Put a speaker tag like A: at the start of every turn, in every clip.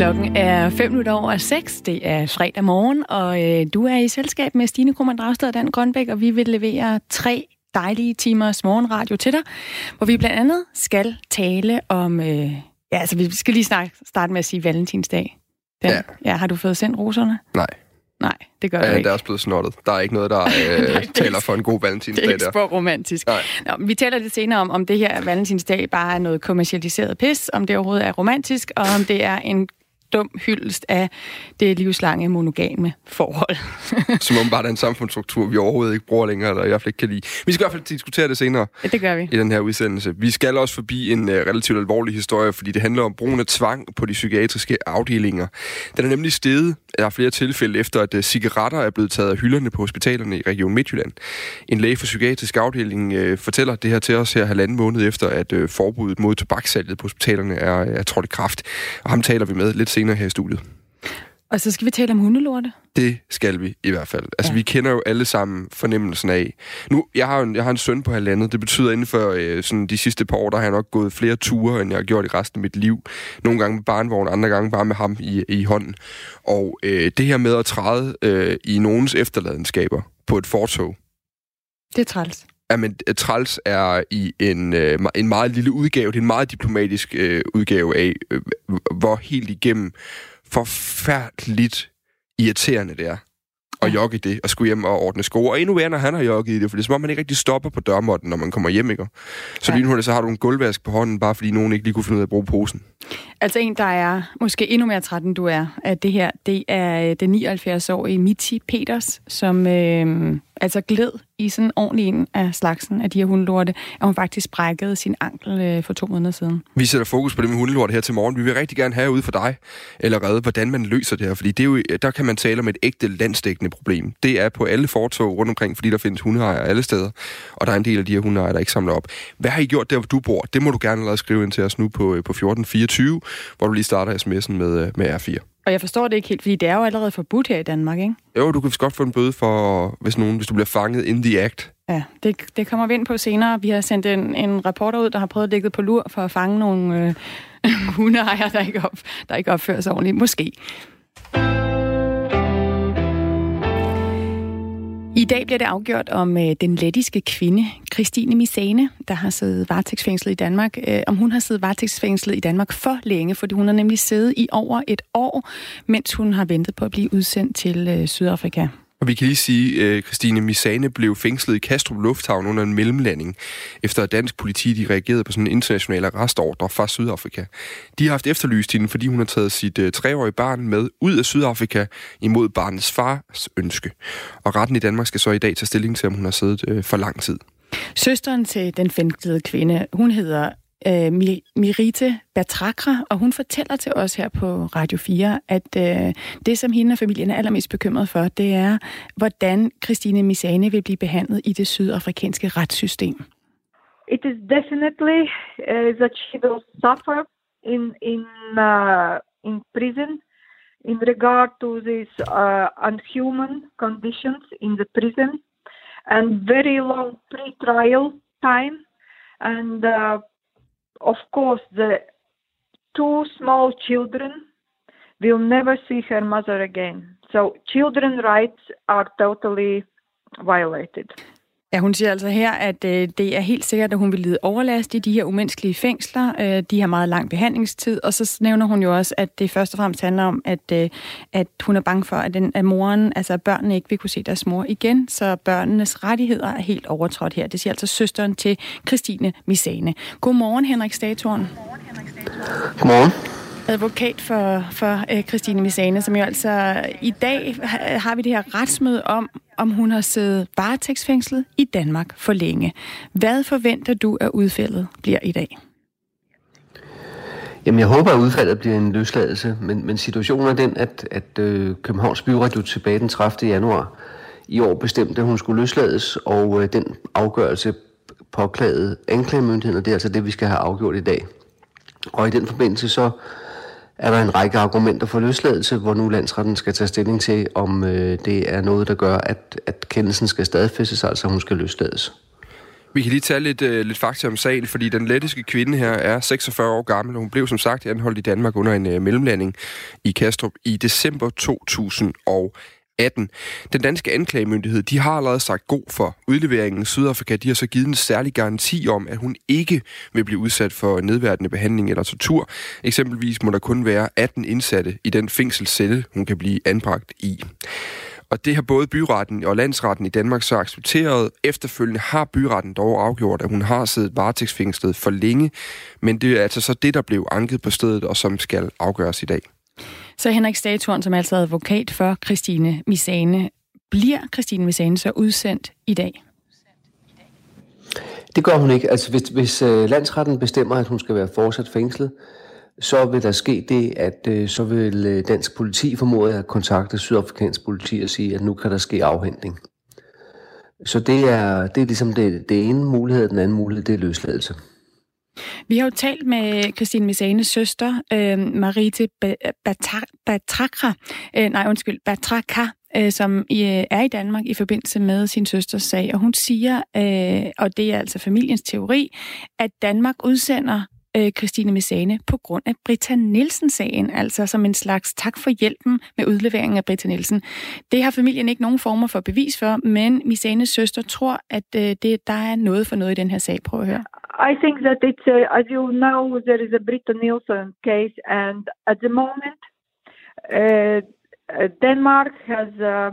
A: Klokken er 5 minutter over 6. Det er fredag morgen, og øh, du er i selskab med Stine Krummernd Dragsted og Dan Grønbæk, og vi vil levere tre dejlige timers morgenradio til dig, hvor vi blandt andet skal tale om... Øh, ja, altså vi skal lige snakke, starte med at sige valentinsdag. Dan, ja. ja. Har du fået sendt roserne?
B: Nej.
A: Nej, det gør jeg ikke.
B: det er også blevet snottet. Der er ikke noget, der øh,
A: Nej, er
B: taler
A: ikke-
B: for en god
A: Det er
B: valentinsdag
A: ikke spor romantisk.
B: Nej.
A: Nå, vi taler lidt senere om, om det her valentinsdag bare er noget kommercialiseret pis, om det overhovedet er romantisk, og om det er en dum hyldest af det livslange monogame forhold.
B: Som om bare er en samfundsstruktur, vi overhovedet ikke bruger længere, eller i hvert fald ikke kan lide. Vi skal i hvert fald diskutere det senere
A: Ja, det gør vi.
B: i den her udsendelse. Vi skal også forbi en uh, relativt alvorlig historie, fordi det handler om brugen af tvang på de psykiatriske afdelinger. Den er nemlig steget. Er flere tilfælde efter, at uh, cigaretter er blevet taget af hylderne på hospitalerne i Region Midtjylland. En læge for psykiatrisk afdeling uh, fortæller det her til os her halvanden måned efter, at uh, forbuddet mod tobakssalget på hospitalerne er, er trådt i kraft. Og ham taler vi med lidt senere her i studiet.
A: Og så skal vi tale om hundelorte.
B: Det skal vi i hvert fald. Altså,
A: Ja.
B: vi kender jo alle sammen fornemmelsen af... Nu, jeg har, en, jeg har en søn på halvandet. Det betyder, at inden for øh, sådan, de sidste par år, der har jeg nok gået flere ture, end jeg har gjort i resten af mit liv. Nogle gange med barnvogn, andre gange bare med ham i, i hånden. Og øh, det her med at træde øh, i nogens efterladenskaber på et fortog,
A: Det er træls.
B: Jamen, øh, træls er i en, øh, en meget lille udgave, det er en meget diplomatisk øh, udgave af, øh, hvor helt igennem forfærdeligt irriterende det er at jogge i det, og skulle hjem og ordne sko. Og endnu værre, når han har jogget i det, for det er som om, man ikke rigtig stopper på dørmåtten, når man kommer hjem, ikke? Så
A: Ja.
B: lynhurtigt, så har du en gulvvask på hånden, bare fordi nogen ikke lige kunne finde ud af at bruge posen.
A: Altså en, der er måske endnu mere træt, end du er, af det her, det er øh, den 79-årige Michi Peters, som øh, altså gled i sådan en ordentlig en af slagsen af de her hundelorte, at hun faktisk brækkede sin ankel øh, for to måneder siden.
B: Vi sætter fokus på det med hundelorte her til morgen. Vi vil rigtig gerne have ud for dig allerede, hvordan man løser det her. Fordi det er jo, der kan man tale om et ægte landsdækkende problem. Det er på alle fortog rundt omkring, fordi der findes hundeejere alle steder. Og der er en del af de her hundeejere, der ikke samler op. Hvad har I gjort der, hvor du bor? Det må du gerne allerede skrive ind til os nu på, øh, på 1424, hvor du lige starter sms'en med, øh, med R4.
A: Og jeg forstår det ikke helt, fordi det er jo allerede forbudt her i Danmark, ikke?
B: Jo, du kan godt få en bøde for, hvis, nogen, hvis du bliver fanget in the act.
A: Ja, det, det kommer vi ind på senere. Vi har sendt en, en reporter ud, der har prøvet at ligge på lur for at fange nogle øh, hundeejere, der ikke, op, der ikke opfører sig ordentligt. Måske. I dag bliver det afgjort om øh, den lettiske kvinde, Christine Misane, der har siddet varetægtsfængslet i Danmark, øh, om hun har siddet varetægtsfængslet i Danmark for længe, fordi hun har nemlig siddet i over et år, mens hun har ventet på at blive udsendt til øh, Sydafrika.
B: Og vi kan lige sige, at Christine Misane blev fængslet i Kastrup Lufthavn under en mellemlanding, efter at dansk politi de reagerede på sådan en international arrestordre fra Sydafrika. De har haft efterlyst hende, fordi hun har taget sit øh, treårige barn med ud af Sydafrika imod barnets fars ønske. Og retten i Danmark skal så i dag tage stilling til, om hun har siddet øh, for lang tid.
A: Søsteren til den fængslede kvinde, hun hedder øh, Mirite Batrakra, og hun fortæller til os her på Radio 4, at øh, det, som hende og familien er allermest bekymret for, det er, hvordan Christine Misane vil blive behandlet i det sydafrikanske retssystem.
C: it is definitely uh, that she will suffer in in uh, in prison in regard to these uh, unhuman conditions in the prison and very long pre-trial time and uh, of course the two small children will never see her mother again. So children rights are totally violated
A: Ja, hun siger altså her, at øh, det er helt sikkert, at hun vil lide overlast i de her umenneskelige fængsler. Øh, de har meget lang behandlingstid, og så nævner hun jo også, at det først og fremmest handler om, at, øh, at hun er bange for, at, den, at moren, altså at børnene ikke vil kunne se deres mor igen, så børnenes rettigheder er helt overtrådt her. Det siger altså søsteren til Christine Misane. Godmorgen, Henrik Statoren.
D: Godmorgen, Henrik Statoren.
A: Godmorgen advokat for, for øh, Christine Misane, som jo altså øh, i dag har vi det her retsmøde om, om hun har siddet varetægtsfængslet i Danmark for længe. Hvad forventer du, at udfaldet bliver i dag?
D: Jamen, jeg håber, at udfaldet bliver en løsladelse, men, men situationen er den, at, at øh, Københavns Byret jo tilbage den 30. januar i år bestemte, at hun skulle løslades, og øh, den afgørelse påklagede anklagemyndigheden, og det er altså det, vi skal have afgjort i dag. Og i den forbindelse så er der en række argumenter for løsladelse, hvor nu landsretten skal tage stilling til, om øh, det er noget, der gør, at, at kendelsen skal stadfæstes, altså hun skal løslades.
B: Vi kan lige tage lidt, øh, lidt fakta om sagen, fordi den lettiske kvinde her er 46 år gammel, og hun blev som sagt anholdt i Danmark under en øh, mellemlanding i Kastrup i december 2000. 18. Den danske anklagemyndighed, de har allerede sagt god for udleveringen. Sydafrika, de har så givet en særlig garanti om, at hun ikke vil blive udsat for nedværdende behandling eller tortur. Eksempelvis må der kun være 18 indsatte i den fængselscelle, hun kan blive anbragt i. Og det har både byretten og landsretten i Danmark så accepteret. Efterfølgende har byretten dog afgjort, at hun har siddet varetægtsfængslet for længe. Men det er altså så det, der blev anket på stedet, og som skal afgøres i dag.
A: Så Henrik Staturen, som er altså advokat for Christine Misane, bliver Christine Misane så udsendt i dag?
D: Det gør hun ikke. Altså hvis, hvis øh, landsretten bestemmer, at hun skal være fortsat fængslet, så vil der ske det, at øh, så vil øh, dansk politi formode at kontakte sydafrikansk politi og sige, at nu kan der ske afhentning. Så det er, det er ligesom det, det ene mulighed, den anden mulighed, det er løsladelse.
A: Vi har jo talt med Christine Misanes søster, øh, Marite Batrakra, øh, nej undskyld, Batraka, øh, som i, er i Danmark i forbindelse med sin søsters sag, og hun siger, øh, og det er altså familiens teori, at Danmark udsender øh, Christine Messane på grund af Britta Nielsen-sagen, altså som en slags tak for hjælpen med udleveringen af Britta Nielsen. Det har familien ikke nogen former for bevis for, men Missanes søster tror, at øh, det, der er noget for noget i den her sag. Prøv at høre.
C: I think that it's, uh, as you know, there is a Britta Nielsen case, and at the moment, uh, Denmark has uh,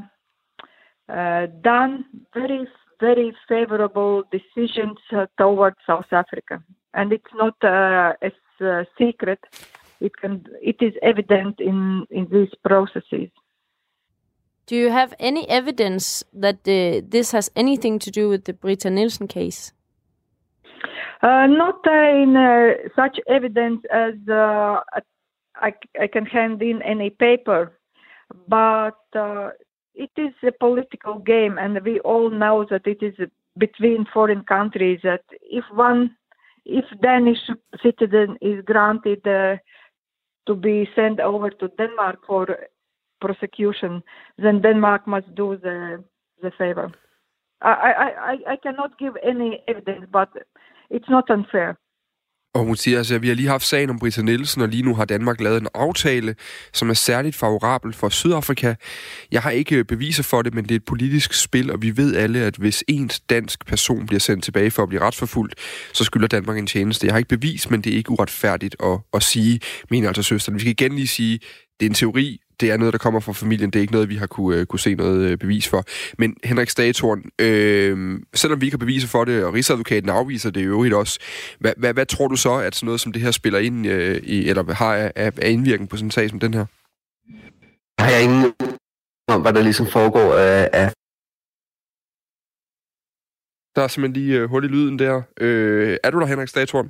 C: uh, done very, very favorable decisions uh, towards South Africa. and it's not uh, a uh, secret. It can it is evident in in these processes.
E: Do you have any evidence that this has anything to do with the Britta Nielsen case?
C: Uh, not in uh, such evidence as uh, I, I, can hand in any paper, but it is a political game, and we all know that it is between foreign countries. That if one if Danish citizen is granted uh, to be sent over to Denmark for prosecution, then Denmark must do the the favor. I, I, I, I cannot give any evidence, but it's not unfair.
B: Og hun siger altså, at vi har lige haft sagen om Britta Nielsen, og lige nu har Danmark lavet en aftale, som er særligt favorabel for Sydafrika. Jeg har ikke beviser for det, men det er et politisk spil, og vi ved alle, at hvis en dansk person bliver sendt tilbage for at blive retsforfulgt, så skylder Danmark en tjeneste. Jeg har ikke bevis, men det er ikke uretfærdigt at, at sige, mener altså søsteren. Vi skal igen lige sige, det er en teori, det er noget, der kommer fra familien. Det er ikke noget, vi har kunne, uh, kunne se noget uh, bevis for. Men Henrik Statorn, øh, selvom vi ikke har beviser for det, og Rigsadvokaten afviser det i øvrigt også, hvad, hvad, hvad tror du så, at sådan noget som det her spiller ind uh, i, eller har af, af indvirkning på sådan en sag som den her?
D: Har jeg ingen om, hvad der ligesom foregår af, af
B: der er simpelthen lige uh, hul i lyden der. Øh, er du der, Henrik Statorn?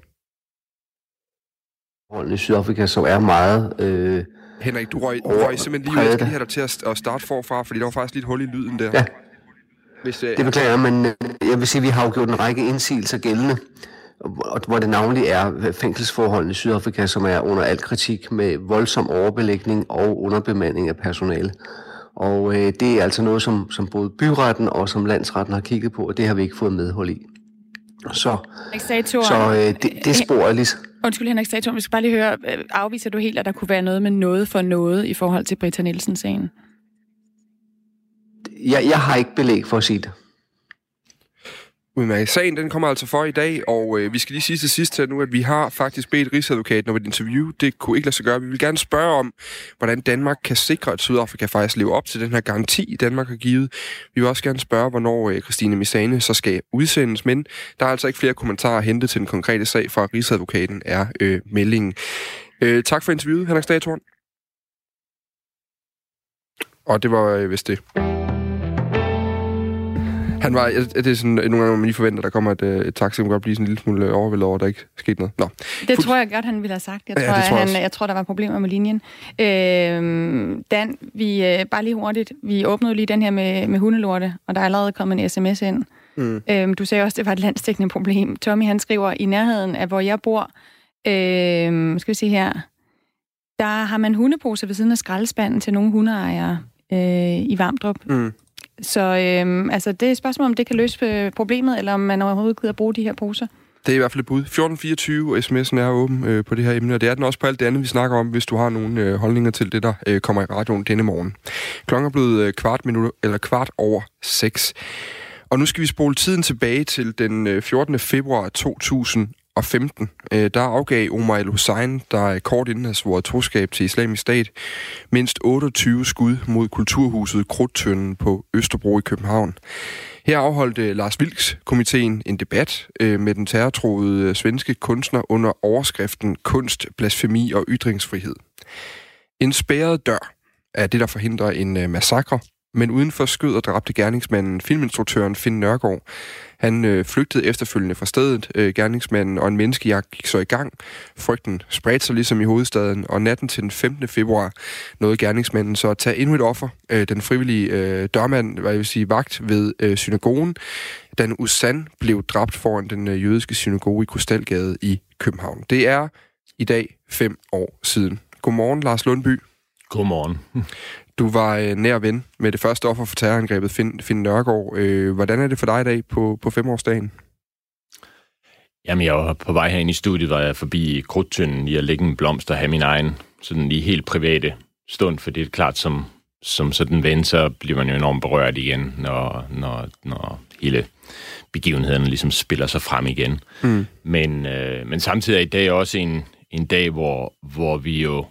D: i Sydafrika, som er meget øh,
B: Henrik, du røg, du røg simpelthen lige ud. Jeg skal lige have dig til at, at starte forfra, fordi der var faktisk lidt hul i lyden der.
D: Ja. Hvis, uh... Det beklager men øh, jeg vil sige, at vi har jo gjort en række indsigelser gældende, hvor det navnlig er fængselsforholdene i Sydafrika, som er under al kritik med voldsom overbelægning og underbemanding af personale. Og øh, det er altså noget, som, som både byretten og som landsretten har kigget på, og det har vi ikke fået medhold i. Så, så øh, det, det spor er ligesom...
A: Undskyld, Henrik Stator, vi skal bare lige høre, øh, afviser du helt, at der kunne være noget med noget for noget i forhold til Britta Nielsen-sagen?
D: Jeg, jeg har ikke belæg for at sige det.
B: Udmærket. Sagen den kommer altså for i dag, og øh, vi skal lige sige til sidst her nu, at vi har faktisk bedt Rigsadvokaten om et interview. Det kunne ikke lade sig gøre. Vi vil gerne spørge om, hvordan Danmark kan sikre, at Sydafrika faktisk lever op til den her garanti, Danmark har givet. Vi vil også gerne spørge, hvornår øh, Christine Misane så skal udsendes, men der er altså ikke flere kommentarer at hente til den konkrete sag fra Rigsadvokaten, er øh, meldingen. Øh, tak for interviewet, Henrik Statorn. Og det var øh, vist det. Han var, det er sådan, nogle gange, man lige forventer, der kommer et, øh, et taxi, man godt blive sådan en lille smule øh, overvældet over, at der ikke skete noget. Nå.
A: Det Fuld... tror jeg godt, han ville have sagt. Jeg tror, ja, tror jeg, han, jeg tror, der var problemer med linjen. Øh, Dan, vi, øh, bare lige hurtigt, vi åbnede lige den her med, med hundelorte, og der er allerede kommet en sms ind. Mm. Øh, du sagde også, at det var et landstækkende problem. Tommy, han skriver, i nærheden af, hvor jeg bor, øh, skal vi se her, der har man hundeposer ved siden af skraldespanden til nogle hundeejere øh, i Varmdrup. Mm. Så øhm, altså, det er et spørgsmål, om det kan løse øh, problemet, eller om man overhovedet gider bruge de her poser.
B: Det er i hvert fald et bud. 1424, og sms'en er åben øh, på det her emne, og det er den også på alt det andet, vi snakker om, hvis du har nogle øh, holdninger til det, der øh, kommer i radioen denne morgen. Klokken er blevet øh, kvart, minut, eller kvart over 6. Og nu skal vi spole tiden tilbage til den øh, 14. februar 2000 2015. Øh, der afgav Omar el-Hussein, der kort inden havde svoret troskab til islamisk stat, mindst 28 skud mod kulturhuset Krudtønden på Østerbro i København. Her afholdte Lars Vilks komiteen en debat øh, med den terrortroede øh, svenske kunstner under overskriften Kunst, blasfemi og ytringsfrihed. En spærret dør er det, der forhindrer en øh, massakre, men udenfor skød og dræbte gerningsmanden filminstruktøren Finn Nørgaard. Han øh, flygtede efterfølgende fra stedet, øh, gerningsmanden, og en menneskejagt gik så i gang. Frygten spredte sig ligesom i hovedstaden, og natten til den 15. februar nåede gerningsmanden så at tage endnu et offer. Øh, den frivillige øh, dørmand, hvad jeg vil sige, vagt ved øh, synagogen, Dan Usan blev dræbt foran den øh, jødiske synagoge i Krystalgade i København. Det er i dag fem år siden. Godmorgen, Lars Lundby.
F: Godmorgen.
B: Du var øh, nær ven med det første offer for terrorangrebet, Finn, Finn Nørgaard. Øh, hvordan er det for dig i dag på, på femårsdagen?
F: Jamen, jeg var på vej herinde i studiet, var jeg forbi krudtønden i at lægge en blomst og have min egen sådan lige helt private stund, for det er klart, som, som sådan ven, så bliver man jo enormt berørt igen, når, når, når hele begivenheden ligesom spiller sig frem igen. Mm. Men, øh, men samtidig er i dag også en, en dag, hvor, hvor vi jo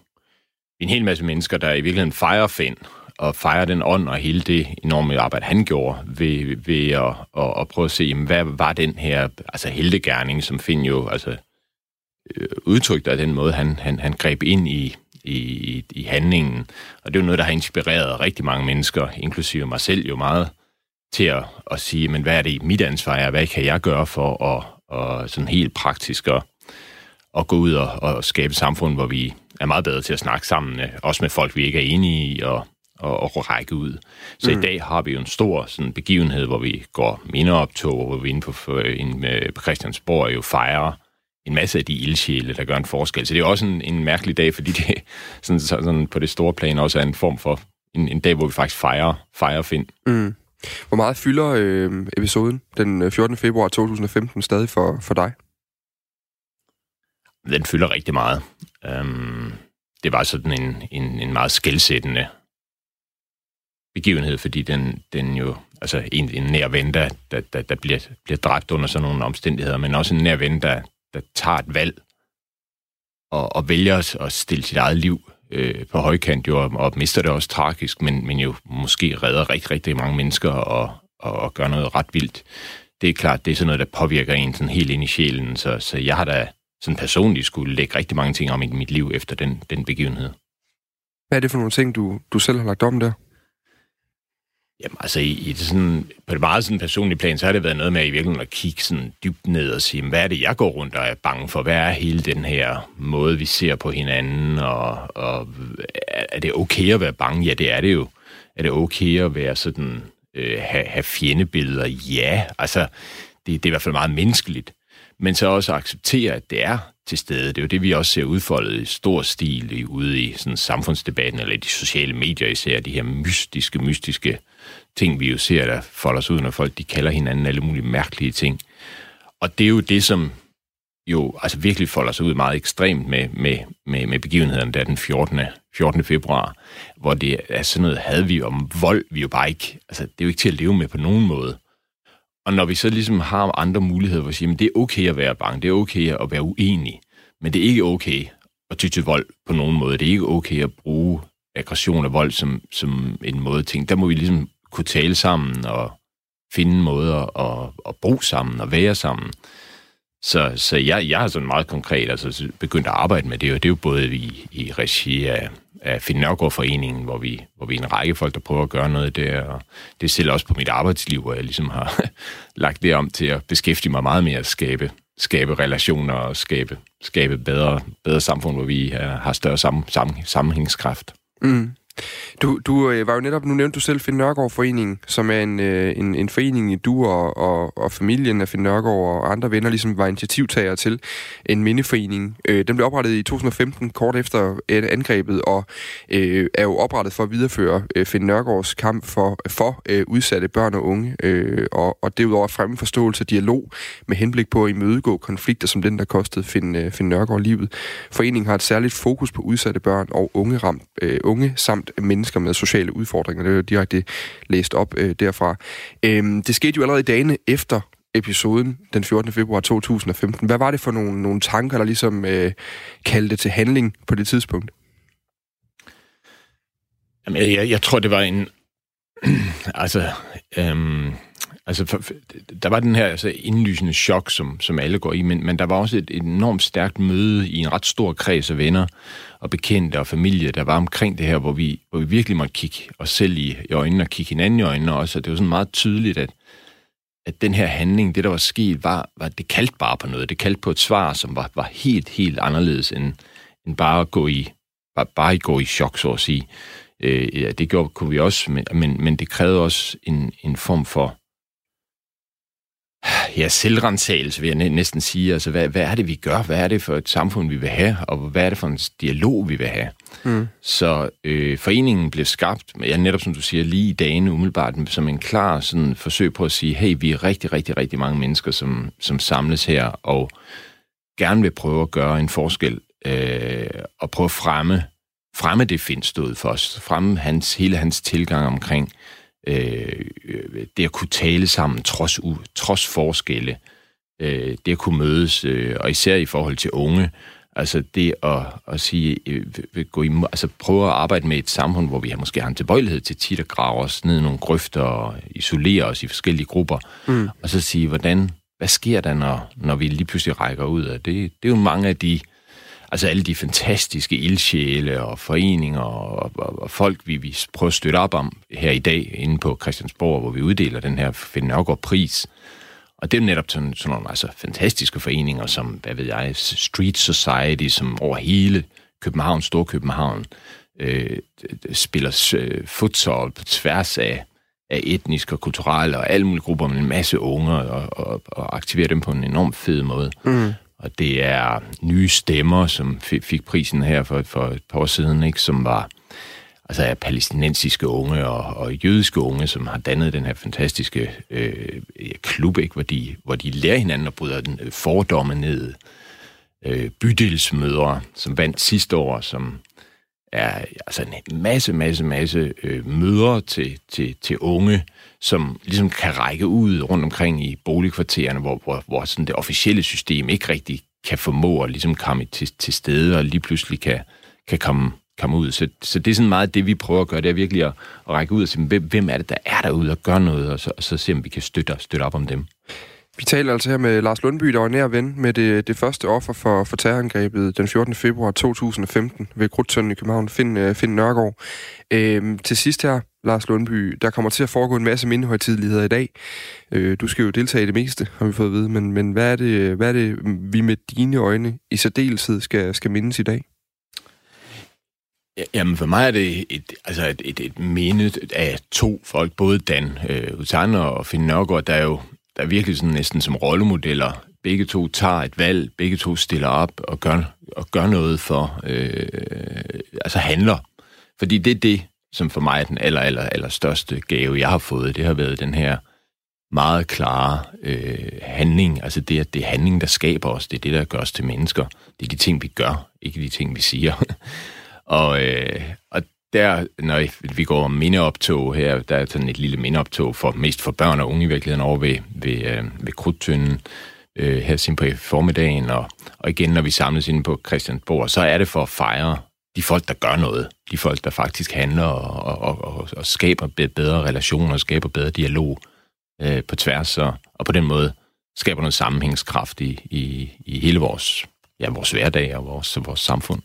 F: en hel masse mennesker, der i virkeligheden fejrer Finn, og fejrer den ånd og hele det enorme arbejde, han gjorde ved, ved at, at, at prøve at se, jamen, hvad var den her altså heldegærning, som Finn jo altså, øh, udtrykte af den måde, han, han, han greb ind i, i, i handlingen. Og det er jo noget, der har inspireret rigtig mange mennesker, inklusive mig selv jo meget, til at, at sige, men hvad er det mit ansvar er, hvad kan jeg gøre for at, at sådan helt praktisk at, at gå ud og, og skabe et samfund, hvor vi er meget bedre til at snakke sammen, øh, også med folk, vi ikke er enige i, og, og, og række ud. Så mm. i dag har vi jo en stor sådan, begivenhed, hvor vi går mindeoptog, hvor vi inde på, inde på Christiansborg jo fejrer en masse af de ildsjæle, der gør en forskel. Så det er også en, en mærkelig dag, fordi det sådan, sådan på det store plan også er en form for en, en dag, hvor vi faktisk fejrer, fejrer Finn. Mm.
B: Hvor meget fylder øh, episoden den 14. Øh, februar 2015 stadig for, for dig?
F: Den fylder rigtig meget. Øhm, det var sådan en, en, en meget skældsættende begivenhed, fordi den, den jo, altså en, en nær ven, der, der, der, der bliver, bliver dræbt under sådan nogle omstændigheder, men også en nær ven, der, der tager et valg og, og vælger at stille sit eget liv øh, på højkant, jo, og, og mister det også tragisk, men, men jo måske redder rigtig, rigtig mange mennesker og, og, og gør noget ret vildt. Det er klart, det er sådan noget, der påvirker en sådan helt ind i sjælen, så, så jeg har da sådan personligt skulle lægge rigtig mange ting om i mit liv efter den, den begivenhed.
B: Hvad er det for nogle ting, du, du selv har lagt om der?
F: Jamen altså, i, i det sådan, på det meget sådan personlige plan, så har det været noget med at i virkeligheden at kigge sådan dybt ned og sige, hvad er det, jeg går rundt og er bange for? Hvad er hele den her måde, vi ser på hinanden? Og, og er det okay at være bange? Ja, det er det jo. Er det okay at være sådan, øh, have, have fjendebilleder? Ja, altså, det, det er i hvert fald meget menneskeligt men så også acceptere, at det er til stede. Det er jo det, vi også ser udfoldet i stor stil i, ude i sådan samfundsdebatten, eller i de sociale medier især, de her mystiske, mystiske ting, vi jo ser, der folder sig ud, når folk de kalder hinanden alle mulige mærkelige ting. Og det er jo det, som jo altså virkelig folder sig ud meget ekstremt med, med, med, med begivenheden der den 14. 14. februar, hvor det er sådan noget havde vi om vold, vi jo bare ikke, altså det er jo ikke til at leve med på nogen måde. Og når vi så ligesom har andre muligheder for at sige, at det er okay at være bange, det er okay at være uenig, men det er ikke okay at ty til vold på nogen måde. Det er ikke okay at bruge aggression og vold som, som en måde ting. Der må vi ligesom kunne tale sammen og finde måder at, at bruge sammen og være sammen. Så, så jeg, jeg har sådan meget konkret altså, begyndt at arbejde med det, og det er jo både i, i regi af af Finn Foreningen, hvor vi, hvor vi er en række folk, der prøver at gøre noget der. Og det er selv også på mit arbejdsliv, hvor jeg ligesom har lagt det om til at beskæftige mig meget mere at skabe, skabe relationer og skabe, skabe bedre, bedre samfund, hvor vi har større sammen, sammen, sammenhængskraft.
B: Mm. Du, du øh, var jo netop, nu nævnte du selv Finn Nørgaard Foreningen, som er en, øh, en, en forening, du og, og, og familien af Finn Nørgaard og andre venner ligesom var initiativtager til en mindeforening. Øh, den blev oprettet i 2015, kort efter øh, angrebet, og øh, er jo oprettet for at videreføre øh, Finn Nørgaards kamp for, for øh, udsatte børn og unge, øh, og, og derudover fremme forståelse og dialog med henblik på at imødegå konflikter som den, der kostede Finn, øh, Finn Nørgaard livet. Foreningen har et særligt fokus på udsatte børn og unge, ramt, øh, unge samt mennesker med sociale udfordringer. Det er jo direkte læst op øh, derfra. Øhm, det skete jo allerede i dagene efter episoden den 14. februar 2015. Hvad var det for nogle, nogle tanker, der ligesom øh, kaldte til handling på det tidspunkt?
F: Jamen, jeg, jeg tror, det var en... altså, øhm, altså for, der var den her altså, indlysende chok, som, som alle går i, men, men der var også et, enormt stærkt møde i en ret stor kreds af venner og bekendte og familie, der var omkring det her, hvor vi, hvor vi virkelig måtte kigge os selv i, i øjnene og kigge hinanden i øjnene også. Og det var sådan meget tydeligt, at, at den her handling, det der var sket, var, var det kaldte bare på noget. Det kaldte på et svar, som var, var helt, helt anderledes end, end bare at gå i, bare, bare at gå i chok, så at sige. Øh, ja, det gjorde, kunne vi også, men, men, men det krævede også en, en form for ja, selvrensagelse, vil jeg næsten sige. Altså, hvad, hvad er det, vi gør? Hvad er det for et samfund, vi vil have? Og hvad er det for en dialog, vi vil have? Mm. Så øh, foreningen blev skabt, ja, netop som du siger, lige i dagene umiddelbart, som en klar sådan, forsøg på at sige, hey, vi er rigtig, rigtig, rigtig mange mennesker, som, som samles her, og gerne vil prøve at gøre en forskel, øh, og prøve at fremme, fremme det findes stod for os, fremme hans, hele hans tilgang omkring øh, det at kunne tale sammen trods, u, trods forskelle, øh, det at kunne mødes, øh, og især i forhold til unge, altså det at, at sige, øh, gå i, altså prøve at arbejde med et samfund, hvor vi har måske har en tilbøjelighed til tit at grave os ned i nogle grøfter og isolere os i forskellige grupper, mm. og så sige, hvordan, hvad sker der, når, når vi lige pludselig rækker ud af det? Det er jo mange af de altså alle de fantastiske ildsjæle og foreninger og, og, og folk, vi, vi prøver at støtte op om her i dag inde på Christiansborg, hvor vi uddeler den her Finn Nørgaard pris. Og det er netop sådan, sådan nogle altså, fantastiske foreninger, som, hvad ved jeg, Street Society, som over hele København, Storkøbenhavn, øh, spiller øh, futsal på tværs af, af etniske og kulturelle og alle mulige grupper med en masse unger og, og, og aktiverer dem på en enorm fed måde. Mm og det er nye stemmer, som fik prisen her for, for et par år siden, ikke, som var altså er palæstinensiske unge og, og jødiske unge, som har dannet den her fantastiske øh, klub, ikke, hvor, de, hvor de lærer hinanden at bryde den øh, fordomme ned. Øh, bydelsmødre, som vandt sidste år, som er altså en masse, masse, masse øh, møder til, til, til unge, som ligesom kan række ud rundt omkring i boligkvartererne, hvor, hvor, hvor sådan det officielle system ikke rigtig kan formå at ligesom komme til, til stede og lige pludselig kan, kan komme, komme ud. Så, så det er sådan meget det, vi prøver at gøre, det er virkelig at, at række ud og sige, hvem, hvem er det, der er derude og gør noget, og så, og så se, om vi kan støtte, støtte op om dem.
B: Vi taler altså her med Lars Lundby, der var nær ven med det, det første offer for, for terrorangrebet den 14. februar 2015 ved Krudtønden i København, Finn, øh, Finn Nørgaard. Øhm, til sidst her, Lars Lundby, der kommer til at foregå en masse mindehøjtidligheder i dag. Øh, du skal jo deltage i det meste, har vi fået at vide, men, men hvad, er det, hvad er det, vi med dine øjne i særdeleshed skal, skal mindes i dag?
F: Jamen for mig er det et, altså et, et, et minde af to folk, både Dan øh, Utander og Finn Nørgaard, der jo der er virkelig sådan næsten som rollemodeller. Begge to tager et valg, begge to stiller op og gør, og gør noget for, øh, altså handler. Fordi det er det, som for mig er den aller, aller, aller største gave, jeg har fået. Det har været den her meget klare øh, handling. Altså det, at det er handling, der skaber os. Det er det, der gør os til mennesker. Det er de ting, vi gør, ikke de ting, vi siger. og, øh, og der, når vi går mindeoptog her, der er sådan et lille mindeoptog for mest for børn og unge i virkeligheden over ved, ved, øh, ved Krudtønden øh, her sin på formiddagen, og, og igen, når vi samles inde på Christiansborg, så er det for at fejre de folk, der gør noget. De folk, der faktisk handler og, og, og, og skaber bedre relationer, skaber bedre dialog øh, på tværs, og, og på den måde skaber noget sammenhængskraft i, i, i hele vores, ja, vores hverdag og vores, vores samfund.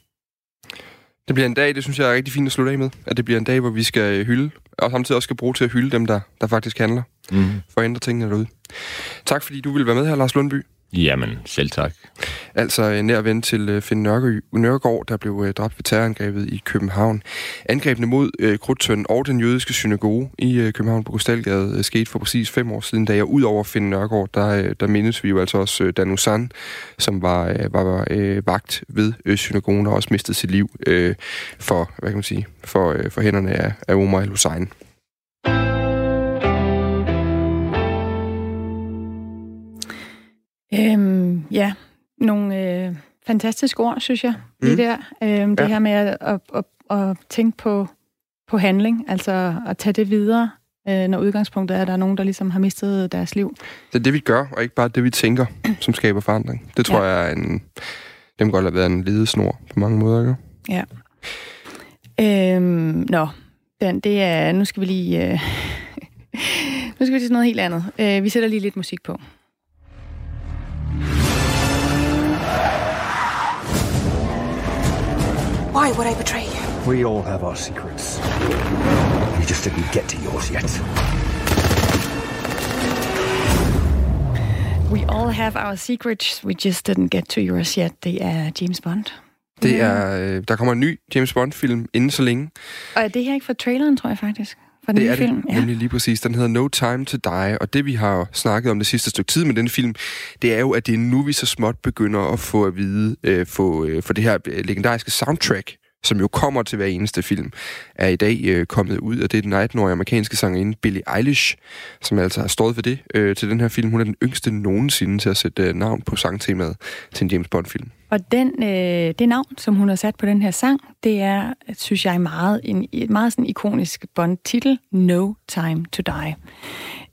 B: Det bliver en dag, det synes jeg er rigtig fint at slutte af med. At det bliver en dag, hvor vi skal hylde, og samtidig også skal bruge til at hylde dem, der, der faktisk handler. Mm. For at ændre tingene derude. Tak fordi du ville være med her, Lars Lundby.
F: Jamen, selv tak.
B: altså en nær ven til øh, Finn Nørgaard, der blev øh, dræbt ved terrorangrebet i København. Angrebene mod øh, Krudtøn og den jødiske synagoge i øh, København på Gostalgade øh, skete for præcis fem år siden, da jeg ud over Finn Nørgaard, der, øh, der mindes vi jo altså også Dan Usan, som var, var, var vagt ved synagogen og også mistede sit liv for, hvad kan man sige, for, for hænderne af, af Omar al-Hussein.
A: Øhm, ja, nogle øh, fantastiske ord, synes jeg, lige
B: Mm.
A: der. Øhm, det
B: Ja.
A: her med at, at, at, at tænke på, på handling, altså at tage det videre, øh, når udgangspunktet er, at der er nogen, der ligesom har mistet deres liv.
B: Det er det, vi gør, og ikke bare det, vi tænker, som skaber forandring. Det tror
A: Ja.
B: jeg er en... Det må godt have været en ledesnor på mange måder, ikke?
A: Ja. Øhm, nå, den, det er... Nu skal vi lige... Øh, nu skal vi til noget helt andet. Øh, vi sætter lige lidt musik på.
G: Why would I betray you?
H: We all have our secrets. You just didn't get to yours yet.
A: We all have our secrets, we just didn't get to yours yet. Det er James Bond.
B: Det er, øh, der kommer en ny James Bond-film inden så længe.
A: Og er det her ikke fra traileren, tror jeg faktisk? For den
B: Det
A: nye
B: er
A: film?
B: det, nemlig lige præcis. Den hedder No Time to Die, og det vi har snakket om det sidste stykke tid med den film, det er jo, at det er nu, vi så småt begynder at få at vide, øh, få, øh, for det her øh, legendariske soundtrack, som jo kommer til hver eneste film, er i dag øh, kommet ud, og det er den 18-årige amerikanske sangerinde Billie Eilish, som altså har stået for det øh, til den her film. Hun er den yngste nogensinde til at sætte øh, navn på sangtemaet til en James Bond-film.
A: Og den, øh, det navn, som hun har sat på den her sang, det er, synes jeg, meget, en meget sådan ikonisk Bond-titel, No Time to Die.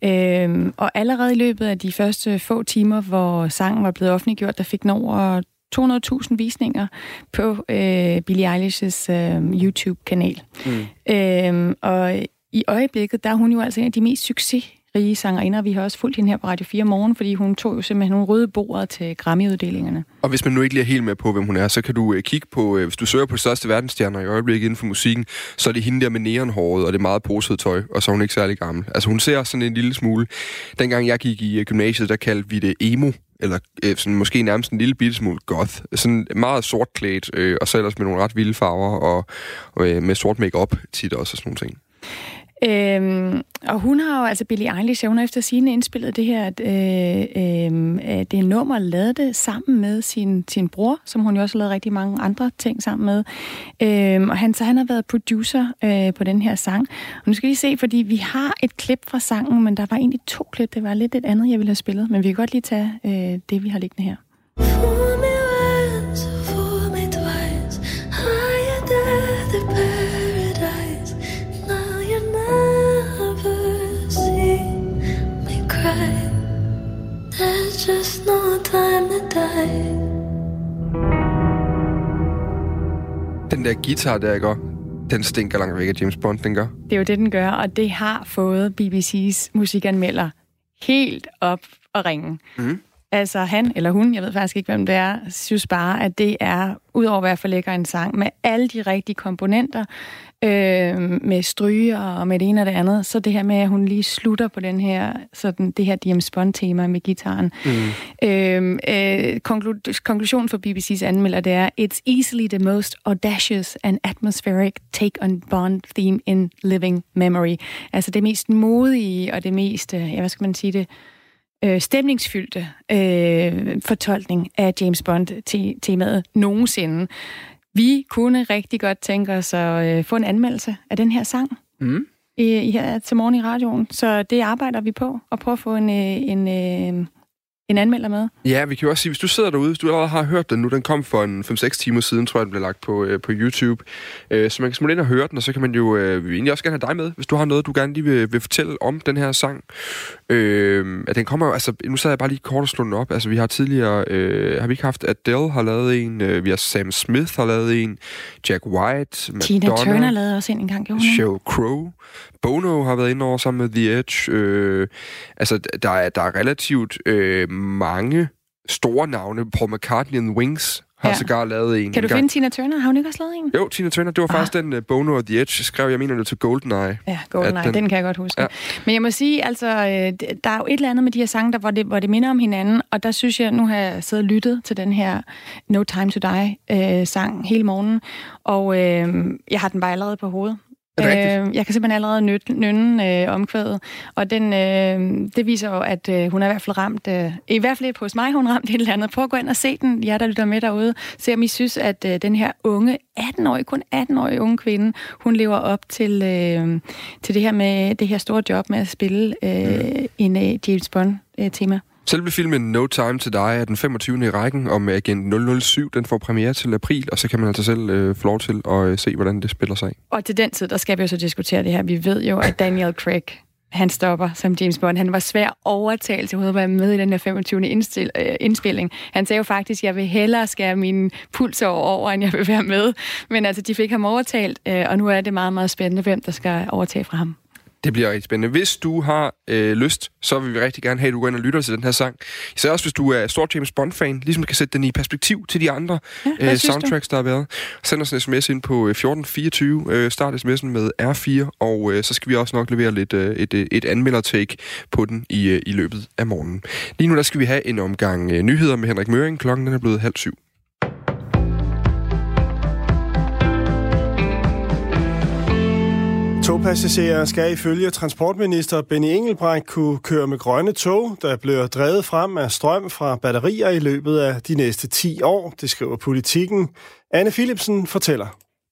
A: Øhm, og allerede i løbet af de første få timer, hvor sangen var blevet offentliggjort, der fik den over 200.000 visninger på øh, Billie Eilish's øh, YouTube-kanal. Mm. Øhm, og i øjeblikket, der er hun jo altså en af de mest succesrige sangerinder. Vi har også fulgt hende her på Radio 4 morgen, fordi hun tog jo simpelthen nogle røde bordet til Grammy-uddelingerne.
B: Og hvis man nu ikke lige er helt med på, hvem hun er, så kan du øh, kigge på, øh, hvis du søger på største verdensstjerner i øjeblikket inden for musikken, så er det hende der med neonhåret og det meget posede tøj, og så er hun ikke særlig gammel. Altså hun ser sådan en lille smule. Dengang jeg gik i øh, gymnasiet, der kaldte vi det emo, eller øh, sådan, måske nærmest en lille bitte smule goth. Sådan meget sortklædt, øh, og så ellers med nogle ret vilde farver, og, og øh, med sort makeup tit også, og sådan nogle ting.
A: Øhm, og hun har jo, altså Billie Eilish, hun har efter sine indspillet det her, at, øh, øh, det nummer, lavet det sammen med sin, sin bror, som hun jo også har lavet rigtig mange andre ting sammen med. Øhm, og han, så han har været producer øh, på den her sang. Og nu skal vi se, fordi vi har et klip fra sangen, men der var egentlig to klip. Det var lidt et andet, jeg ville have spillet, men vi kan godt lige tage øh, det, vi har liggende her.
I: Time to die.
B: Den der guitar der, ikke? Den stinker langt væk af James Bond, den gør.
A: Det er jo det, den gør, og det har fået BBC's musikanmelder helt op og ringe.
B: Mm.
A: Altså han eller hun, jeg ved faktisk ikke, hvem det er, synes bare, at det er, udover at være for lækker en sang, med alle de rigtige komponenter, øh, med stryger og med det ene og det andet, så det her med, at hun lige slutter på den her, sådan, det her James Bond-tema med gitaren. Mm. Øh, øh, konklu- konklusionen for BBC's anmelder, det er, It's easily the most audacious and atmospheric take on Bond theme in living memory. Altså det mest modige og det mest, øh, ja, hvad skal man sige det, øh, stemningsfyldte øh, fortolkning af James Bond-temaet nogensinde. Vi kunne rigtig godt tænke os at øh, få en anmeldelse af den her sang
B: Mm.
A: i, her til morgen i radioen. Så det arbejder vi på, at prøve at få en, øh, en, øh, en anmelder med.
B: Ja, vi kan jo også sige, hvis du sidder derude, hvis du allerede har hørt den nu, den kom for en 5-6 timer siden, tror jeg, den blev lagt på, øh, på YouTube. Øh, så man kan smutte ind og høre den, og så kan man jo øh, vi egentlig også gerne have dig med, hvis du har noget, du gerne lige vil, vil fortælle om den her sang. Øh, at den kommer jo, altså, nu sad jeg bare lige kort og slå den op. Altså, vi har tidligere, øh, har vi ikke haft Adele har lavet en, øh, vi har Sam Smith har lavet en, Jack White, Madonna.
A: Tina Turner lavede også en engang, gjorde hun?
B: Sheryl Crow. Bono har været inde over sammen med The Edge. Øh, altså, der er, der er relativt øh, mange store navne. Paul McCartney and Wings har
A: Ja.
B: sågar lavet en
A: Kan du finde Tina Turner? Har hun ikke også lavet en?
B: Jo, Tina Turner, det var faktisk den uh, Bono og The Edge skrev, jeg mener det til GoldenEye.
A: Ja, GoldenEye, den,
B: den-
A: kan jeg godt huske.
B: Ja.
A: Men jeg må sige, altså, øh, der er jo et eller andet med de her sange, der, hvor, det, hvor det minder om hinanden, og der synes jeg, nu har jeg siddet og lyttet til den her No Time to Die-sang hele morgenen, og øh, jeg har den bare allerede på hovedet. Øh, jeg kan simpelthen allerede nø- nynne øh, omkvædet, og den, øh, det viser jo, at øh, hun er i hvert fald ramt, øh, i hvert fald hos mig, hun ramt et eller andet. Prøv at gå ind og se den, jer der lytter med derude. Se om I synes, at øh, den her unge, 18-årige, kun 18-årige unge kvinde, hun lever op til, øh, til det her med det her store job med at spille øh, en øh, James Bond-tema.
B: Selve filmen No Time to Die er den 25. i rækken om Agent 007. Den får premiere til april, og så kan man altså selv øh, få lov til at øh, se, hvordan det spiller sig.
A: Og til den tid, der skal vi jo så diskutere det her. Vi ved jo, at Daniel Craig, han stopper som James Bond. Han var svær overtalt til at være med i den her 25. Indstil, øh, indspilling. Han sagde jo faktisk, at jeg vil hellere skære min puls over, over, end jeg vil være med. Men altså, de fik ham overtalt, øh, og nu er det meget, meget spændende, hvem der skal overtage fra ham.
B: Det bliver rigtig spændende. Hvis du har øh, lyst, så vil vi rigtig gerne have, at du går ind og lytter til den her sang. Især også, hvis du er stor James Bond-fan, ligesom kan sætte den i perspektiv til de andre
A: Ja,
B: øh,
A: synes du?
B: soundtracks, der har været. Send os en sms ind på øh, 1424. Øh, start sms'en med R4, og øh, så skal vi også nok levere lidt øh, et, øh, et anmelder-take på den i, øh, i løbet af morgenen. Lige nu der skal vi have en omgang øh, nyheder med Henrik Møring. Klokken den er blevet halv syv.
J: Togpassagerer skal ifølge transportminister Benny Engelbrecht kunne køre med grønne tog, der bliver drevet frem af strøm fra batterier i løbet af de næste 10 år, det skriver politikken. Anne Philipsen fortæller.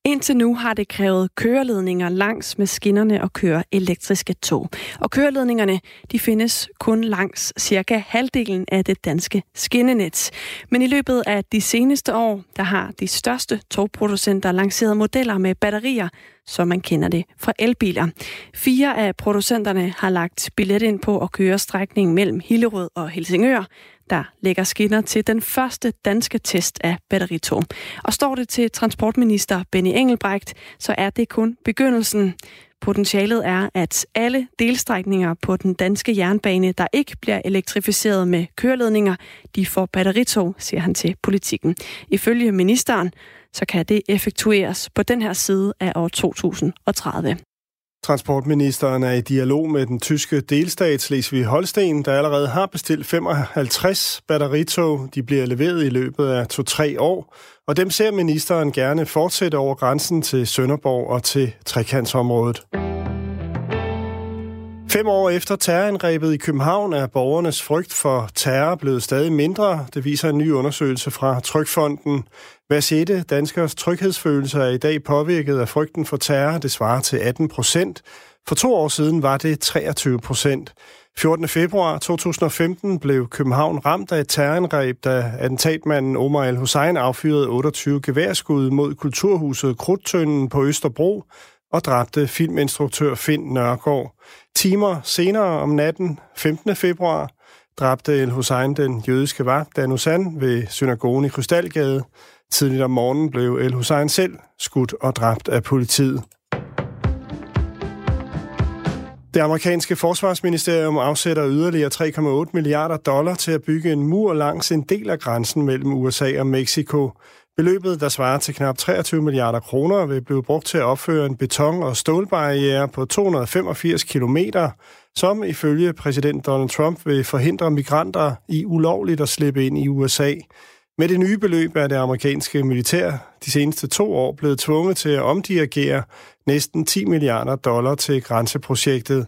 K: Indtil nu har det krævet køreledninger langs med skinnerne og køre elektriske tog. Og køreledningerne de findes kun langs cirka halvdelen af det danske skinnenet. Men i løbet af de seneste år, der har de største togproducenter lanceret modeller med batterier, som man kender det fra elbiler. Fire af producenterne har lagt billet ind på at køre strækningen mellem Hillerød og Helsingør, der lægger skinner til den første danske test af batteritog. Og står det til transportminister Benny Engelbrecht, så er det kun begyndelsen. Potentialet er, at alle delstrækninger på den danske jernbane, der ikke bliver elektrificeret med køreledninger, de får batteritog, siger han til politikken. Ifølge ministeren, så kan det effektueres på den her side af år 2030.
J: Transportministeren er i dialog med den tyske delstat Slesvig-Holsten, der allerede har bestilt 55 batteritog. De bliver leveret i løbet af 2-3 år, og dem ser ministeren gerne fortsætte over grænsen til Sønderborg og til trekantsområdet. Fem år efter terrorangrebet i København er borgernes frygt for terror blevet stadig mindre. Det viser en ny undersøgelse fra Trykfonden. Hver sjette danskers tryghedsfølelse er i dag påvirket af frygten for terror. Det svarer til 18 procent. For to år siden var det 23 procent. 14. februar 2015 blev København ramt af et terrorangreb, da attentatmanden Omar El-Hussein affyrede 28 geværskud mod kulturhuset Krudtønden på Østerbro og dræbte filminstruktør Finn Nørgaard. Timer senere om natten, 15. februar, dræbte El-Hussein den jødiske vagt Danusan ved synagogen i Krystalgade. Tidligt om morgenen blev El-Hussein selv skudt og dræbt af politiet. Det amerikanske forsvarsministerium afsætter yderligere 3,8 milliarder dollar til at bygge en mur langs en del af grænsen mellem USA og Mexico. Beløbet, der svarer til knap 23 milliarder kroner, vil blive brugt til at opføre en beton- og stålbarriere på 285 kilometer, som ifølge præsident Donald Trump vil forhindre migranter i ulovligt at slippe ind i USA. Med det nye beløb er det amerikanske militær de seneste to år blevet tvunget til at omdirigere næsten 10 milliarder dollar til grænseprojektet.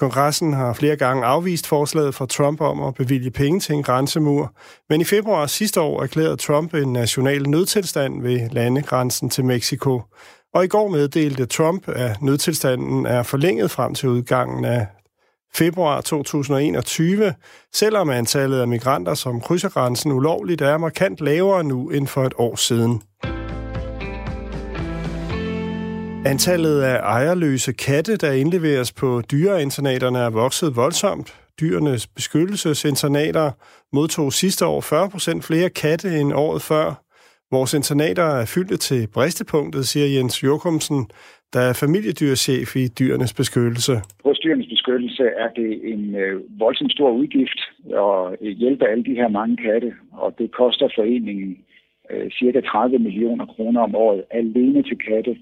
J: Kongressen har flere gange afvist forslaget fra Trump om at bevilge penge til en grænsemur, men i februar sidste år erklærede Trump en national nødtilstand ved landegrænsen til Mexico. Og i går meddelte Trump, at nødtilstanden er forlænget frem til udgangen af februar 2021, selvom antallet af migranter, som krydser grænsen ulovligt, er markant lavere nu end for et år siden. Antallet af ejerløse katte, der indleveres på dyreinternaterne, er vokset voldsomt. Dyrenes beskyttelsesinternater modtog sidste år 40 procent flere katte end året før. Vores internater er fyldte til bristepunktet, siger Jens Jokumsen, der er familiedyrchef i dyrenes beskyttelse.
L: Hos dyrenes beskyttelse er det en øh, voldsomt stor udgift at hjælpe alle de her mange katte, og det koster foreningen øh, cirka 30 millioner kroner om året alene til katte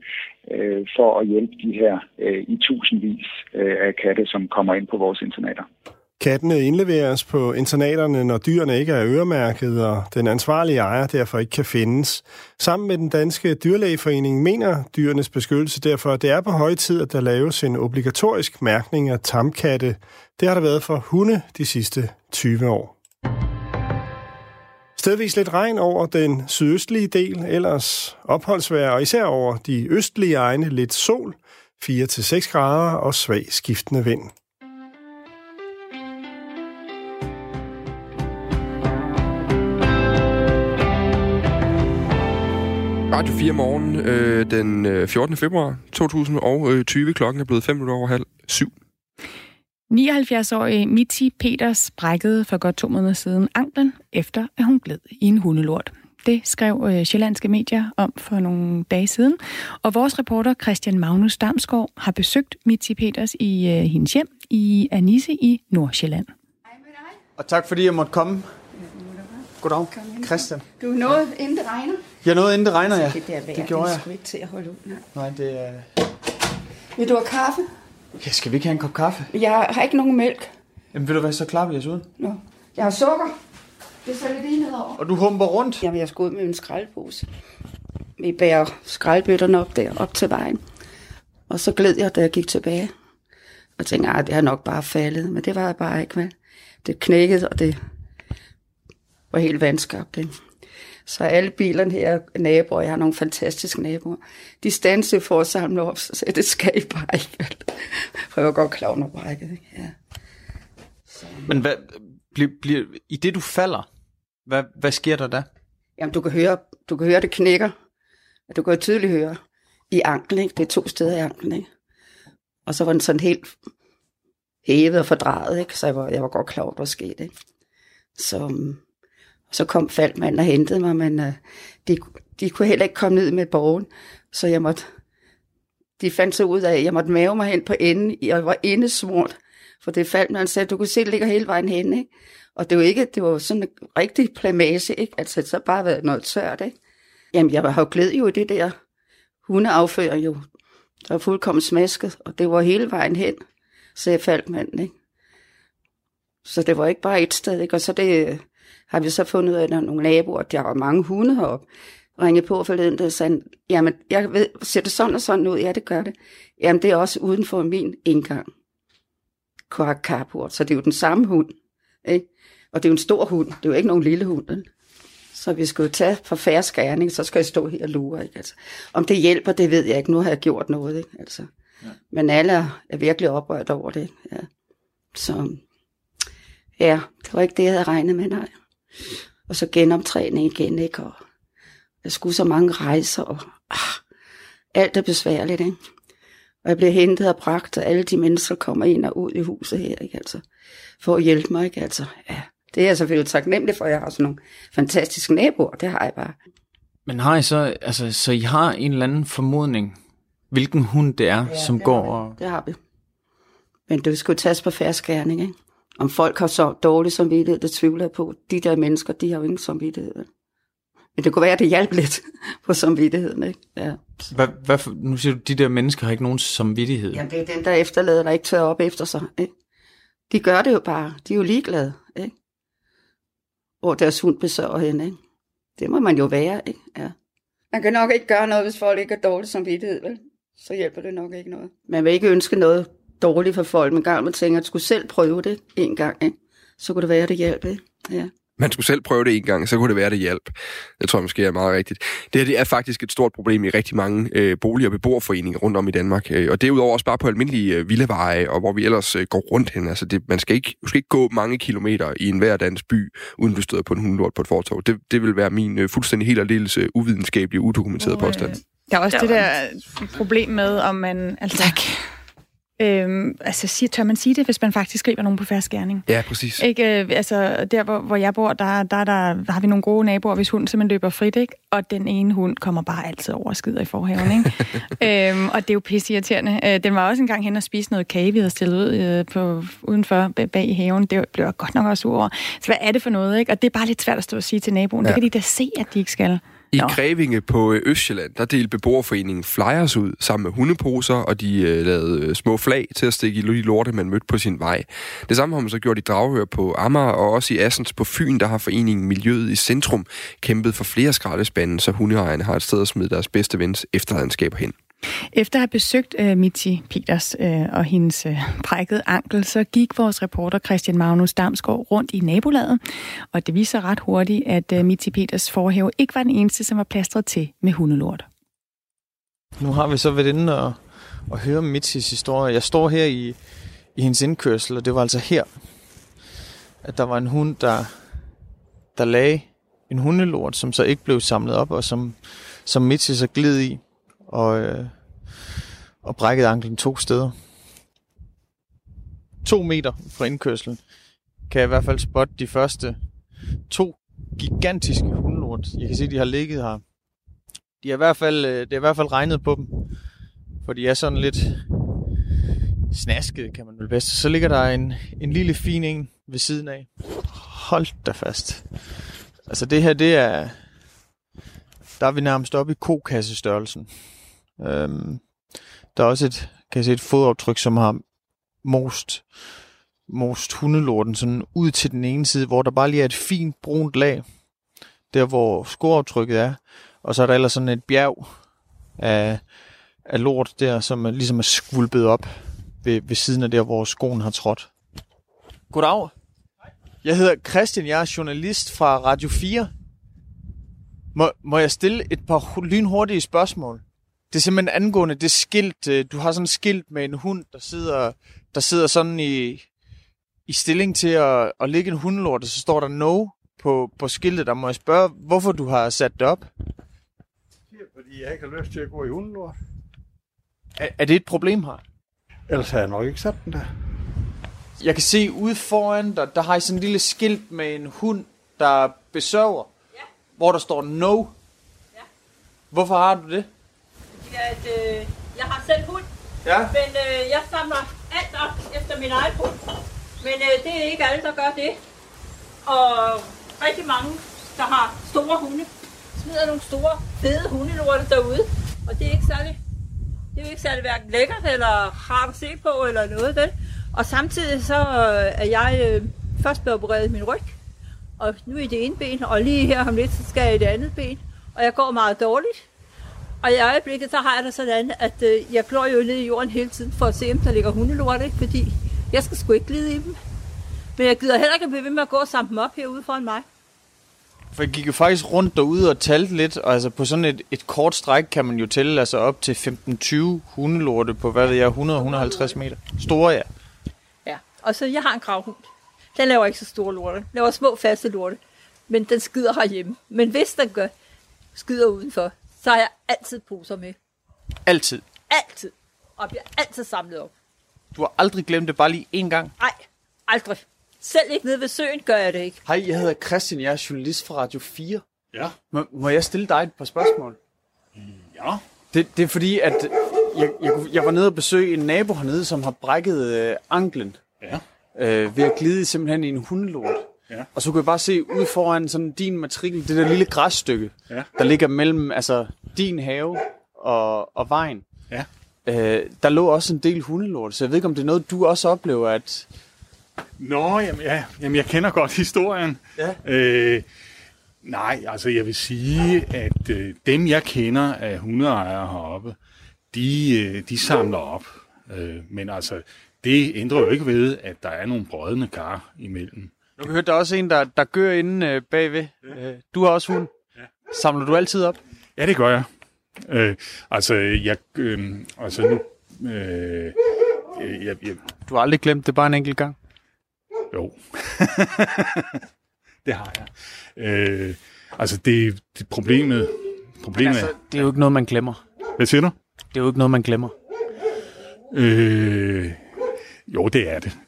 L: øh, for at hjælpe de her øh, i tusindvis øh, af katte, som kommer ind på vores internater.
J: Kattene indleveres på internaterne, når dyrene ikke er øremærket, og den ansvarlige ejer derfor ikke kan findes. Sammen med den danske dyrlægeforening mener dyrenes beskyttelse derfor, at det er på høje tid, at der laves en obligatorisk mærkning af tamkatte. Det har der været for hunde de sidste 20 år. Stedvis lidt regn over den sydøstlige del, ellers opholdsvejr, og især over de østlige egne lidt sol, 4-6 grader og svag skiftende vind.
B: Radio 4 morgen øh, den øh, 14. februar 2020. Øh, Klokken er blevet 5 over halv syv.
A: 79-årige Mitzi Peters brækkede for godt to måneder siden anklen, efter at hun gled i en hundelort. Det skrev øh, sjællandske medier om for nogle dage siden. Og vores reporter Christian Magnus Damsgaard har besøgt Mitzi Peters i øh, hendes hjem i Anisse i Nordsjælland.
M: Og tak fordi jeg måtte komme. Goddag, Christian.
N: Du er nået, inden det regner.
M: Jeg nåede inden det regner, ja.
N: Det der vejr,
M: det gjorde
N: det er
M: jeg.
N: ikke til at holde ud. Nej.
M: Nej, det er...
N: Vil du have kaffe?
M: Ja, skal vi ikke have en kop kaffe?
N: Jeg har ikke nogen mælk.
M: Jamen vil du være så klar, vi os ud?
N: Nå. Jeg har sukker. Det er så lidt i nedover.
M: Og du humper rundt?
N: Jamen, jeg skal ud med en skraldepose. Vi bærer skraldbøtterne op der, op til vejen. Og så gled jeg, da jeg gik tilbage. Og tænkte, at det har nok bare faldet. Men det var jeg bare ikke, vel? Det knækkede, og det var helt vandskabt, ikke? Så alle bilerne her, naboer, jeg har nogle fantastiske naboer, de standsede for at samle op, så sagde, det skal I bare ikke. For jeg var godt klar under brækket? Ja.
M: Men hvad, bliver, bliver, i det du falder, hvad, hvad sker der da?
N: Jamen, du kan høre, du kan høre det knækker. Du kan jo tydeligt høre i anklen, ikke? Det er to steder i anklen, ikke? Og så var den sådan helt hævet og fordrejet, ikke? Så jeg var, jeg var godt klar over, hvad der skete, ikke? Så, um, så kom faldmanden og hentede mig, men øh, de, de kunne heller ikke komme ned med borgen, så jeg måtte, de fandt så ud af, at jeg måtte mave mig hen på enden, jeg var indesmurt, for det faldt, sagde, du kunne se, det ligger hele vejen hen, ikke? Og det var ikke, det var sådan en rigtig plamage, ikke? Altså, det så bare været noget tørt, ikke? Jamen, jeg var jo glæd jo i det der hundeaffører jo. Der var fuldkommen smasket, og det var hele vejen hen, sagde faldmanden, ikke? Så det var ikke bare et sted, ikke? Og så det har vi så fundet ud af, at der er nogle naboer, der var mange hunde heroppe, ringede på forleden, der sagde, jamen, jeg ved, ser det sådan og sådan ud? Ja, det gør det. Jamen, det er også uden for min indgang. Carport, så det er jo den samme hund, ikke? Og det er jo en stor hund, det er jo ikke nogen lille hund, ikke? Så vi skal jo tage for færre skærning, så skal jeg stå her og lure, ikke? Altså, om det hjælper, det ved jeg ikke. Nu har jeg gjort noget, ikke? Altså. Ja. Men alle er, er virkelig oprørt over det, ikke? ja. Så ja, det var ikke det, jeg havde regnet med, nej. Og så genoptræning igen, ikke? Og jeg skulle så mange rejser, og ah, alt er besværligt, ikke? Og jeg blev hentet og bragt, og alle de mennesker kommer ind og ud i huset her, ikke? Altså, for at hjælpe mig, ikke? Altså, ja. Det er jeg selvfølgelig taknemmelig for, jeg har sådan nogle fantastiske naboer, det har jeg bare.
M: Men har I så, altså, så I har en eller anden formodning, hvilken hund det er, ja, som
N: det
M: går
N: vi.
M: og...
N: Det har vi. Men det skal jo tages på færre skærning, ikke? Om folk har så dårlig samvittighed, det tvivler jeg på. De der mennesker, de har jo ingen samvittighed. Men det kunne være, at det hjalp lidt på samvittigheden, ikke? Ja.
M: Hvad, hvad nu siger du, de der mennesker har ikke nogen samvittighed.
N: Jamen, det er den, der efterlader, der ikke tør op efter sig, ikke? De gør det jo bare. De er jo ligeglade, ikke? Hvor deres hund besøger hende, ikke? Det må man jo være, ikke? Ja. Man kan nok ikke gøre noget, hvis folk ikke har dårlig samvittighed, vel? Så hjælper det nok ikke noget. Man vil ikke ønske noget dårligt for folk, men gang man tænker, at skulle selv prøve det en gang, ikke? Så kunne det være, at det ikke? Ja.
B: Man skulle selv prøve det en gang, så kunne det være, det hjælp. Det tror jeg måske er meget rigtigt. Det her det er faktisk et stort problem i rigtig mange øh, bolig- og beboerforeninger rundt om i Danmark. Øh, og derudover også bare på almindelige øh, villaveje, og hvor vi ellers øh, går rundt hen. Altså det, man skal ikke, du skal ikke gå mange kilometer i en hver dansk by, uden du støder på en hundelort på et fortov. Det, det vil være min øh, fuldstændig helt aldeles øh, uvidenskabelige, udokumenterede påstand.
A: Der er også
E: Der
A: det der problem med, om man... Altså, tak. Øhm, altså, siger, tør man sige det, hvis man faktisk griber nogen på færre skærning?
B: Ja, præcis.
A: Ikke, øh, altså, der, hvor, hvor jeg bor, der, der, der, der har vi nogle gode naboer, hvis hunden simpelthen løber frit, ikke? Og den ene hund kommer bare altid over og skider i forhaven, ikke? øhm, og det er jo pisseirriterende. Øh, den var også engang hen og spise noget kage, vi havde stillet ud øh, på, udenfor bag- bag i haven. Det blev jeg godt nok også sur over. Så hvad er det for noget, ikke? Og det er bare lidt svært at stå og sige til naboen. Ja. Det kan de da se, at de ikke skal.
B: I Grevinge på øh, Østjylland, der delte beboerforeningen flyers ud sammen med hundeposer, og de øh, lavede øh, små flag til at stikke i de lorte, man mødte på sin vej. Det samme har man så gjort i Dragør på Amager, og også i Assens på Fyn, der har foreningen Miljøet i Centrum kæmpet for flere skraldespande, så hundeejerne har et sted at smide deres bedste vens efterladenskaber hen.
A: Efter at have besøgt øh, uh, Mitzi Peters uh, og hendes øh, uh, brækkede ankel, så gik vores reporter Christian Magnus Damsgaard rundt i nabolaget, og det viser ret hurtigt, at uh, Mitzi Peters forhave ikke var den eneste, som var plastret til med hundelort.
M: Nu har vi så været inde og, og høre Mitzis historie. Jeg står her i, i hendes indkørsel, og det var altså her, at der var en hund, der, der lagde en hundelort, som så ikke blev samlet op, og som, som Mitzi så gled i og, øh, og brækkede anklen to steder. To meter fra indkørslen kan jeg i hvert fald spotte de første to gigantiske hundelort. Jeg kan se, de har ligget her. De er i hvert fald, øh, det er i hvert fald regnet på dem, for de er sådan lidt snaskede, kan man vel bedst. Så ligger der en, en lille fin en ved siden af. Hold da fast. Altså det her, det er... Der er vi nærmest oppe i kokassestørrelsen. Øhm, der er også et, kan jeg se, et fodaftryk, som har most, most hundelorten sådan ud til den ene side, hvor der bare lige er et fint brunt lag, der hvor skoaftrykket er, og så er der ellers sådan et bjerg af, af lort der, som er, ligesom er skvulpet op ved, ved siden af der, hvor skoen har trådt. Goddag. Jeg hedder Christian, jeg er journalist fra Radio 4. Må, må jeg stille et par lynhurtige spørgsmål? Det er simpelthen angående det skilt. øh, Du har sådan et skilt med en hund, der sidder, der sidder sådan i, i stilling til at, at ligge en hundelort, og så står der no på, på skiltet. Der må jeg spørge, hvorfor du har sat det op?
O: Fordi jeg ikke har lyst til at gå i hundelort.
M: Er, er det et problem her?
O: Ellers har jeg nok ikke sat den der.
M: Jeg kan se ude foran dig, der har I sådan en lille skilt med en hund, der besøger, ja. hvor der står no. Ja. Hvorfor har du det?
P: Fordi at, øh, jeg har selv hund,
M: Ja.
P: men øh, jeg samler alt op efter min egen hund. Men øh, det er ikke alle, der gør det. Og rigtig mange, der har store hunde, smider nogle store, fede hundelorte derude. Og det er ikke særlig, det er jo ikke særlig hverken lækkert eller rart at se på eller noget vel. Og samtidig så øh, er jeg øh, først blevet opereret i min ryg. Og nu i det ene ben, og lige her om lidt, så skal jeg i det andet ben. Og jeg går meget dårligt. Og i øjeblikket, så har jeg det sådan, at øh, jeg glor jo ned i jorden hele tiden for at se, om der ligger hundelort, ikke? fordi jeg skal sgu ikke glide i dem. Men jeg gider heller ikke blive ved med at gå og samle dem op herude foran mig.
M: For jeg gik jo faktisk rundt derude og talte lidt, og altså på sådan et, et kort stræk kan man jo tælle altså op til 15-20 hundelorte på, hvad ved jeg, 100-150 meter. Store, ja.
P: Ja, og så jeg har en gravhund. Den laver ikke så store lorte. Den laver små faste lorte. Men den skider herhjemme. Men hvis den gør skider udenfor, så har jeg altid poser med.
M: Altid.
P: Altid. Og bliver altid samlet op.
M: Du har aldrig glemt det bare lige én gang.
P: Nej, aldrig. Selv ikke nede ved søen gør jeg det ikke.
M: Hej, jeg hedder Christian, jeg er journalist fra Radio 4.
O: Ja.
M: Må, må jeg stille dig et par spørgsmål?
O: Ja.
M: Det, det er fordi, at jeg, jeg, jeg var nede og besøge en nabo hernede, som har brækket øh, anklen.
O: Ja.
M: Øh, ved at glide simpelthen i en hundelort.
O: Ja.
M: Og så kunne jeg bare se ud foran sådan din matrikel, det der lille græsstykke,
O: Ja.
M: der ligger mellem altså, din have og, og vejen.
O: Ja.
M: Øh, der lå også en del hundelort, så jeg ved ikke, om det er noget, du også oplever, at...
O: Nå, jamen, ja, jamen jeg kender godt historien.
M: Ja.
O: Øh, nej, altså jeg vil sige, at øh, dem jeg kender af hundeejere heroppe, de, øh, de samler op. Øh, men altså, det ændrer jo ikke ved, at der er nogle brødende kar imellem.
M: Nu kan høre, der er også en, der, der gør inde øh, bagved. Øh, du har også hund. Ja. Samler du altid op?
O: Ja, det gør jeg. Øh, altså, jeg, øh, altså nu, øh, øh, jeg, jeg,
M: Du har aldrig glemt det bare en enkelt gang?
O: Jo. det har jeg. Øh, altså, det, det problemet... problemet
M: Men altså, det er jo ikke noget, man glemmer.
O: Hvad siger du?
M: Det er jo ikke noget, man glemmer.
O: Øh, jo, det er det.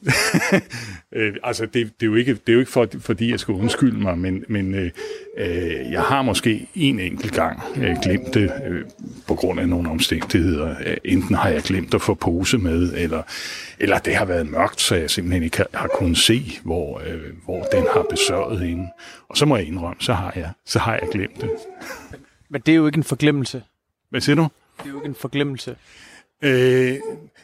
O: øh, altså, det, det, er jo ikke, det er jo ikke for, fordi, jeg skal undskylde mig, men, men øh, øh, jeg har måske en enkelt gang øh, glemt det øh, på grund af nogle omstændigheder. Øh, enten har jeg glemt at få pose med, eller, eller det har været mørkt, så jeg simpelthen ikke har, har kunnet se, hvor, øh, hvor den har besørget hende. Og så må jeg indrømme, så har jeg, så har jeg glemt det.
M: Men det er jo ikke en forglemmelse.
O: Hvad siger du?
M: Det er jo ikke en forglemmelse.
O: Øh,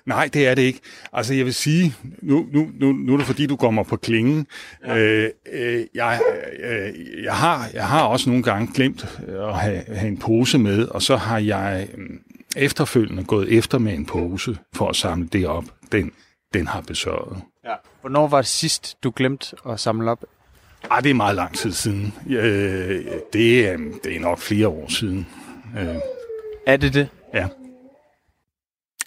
O: nej, det er det ikke. Altså, jeg vil sige, nu, nu, nu, nu er det fordi, du kommer på klingen. Ja. Øh, øh, jeg, øh, jeg, har, jeg har også nogle gange glemt at have, have en pose med, og så har jeg øh, efterfølgende gået efter med en pose for at samle det op, den, den har besørget.
M: Ja. Hvornår var det sidst, du glemte at samle op?
O: Ah, det er meget lang tid siden. Øh, det, er, det er nok flere år siden. Øh,
M: er det det?
O: Ja.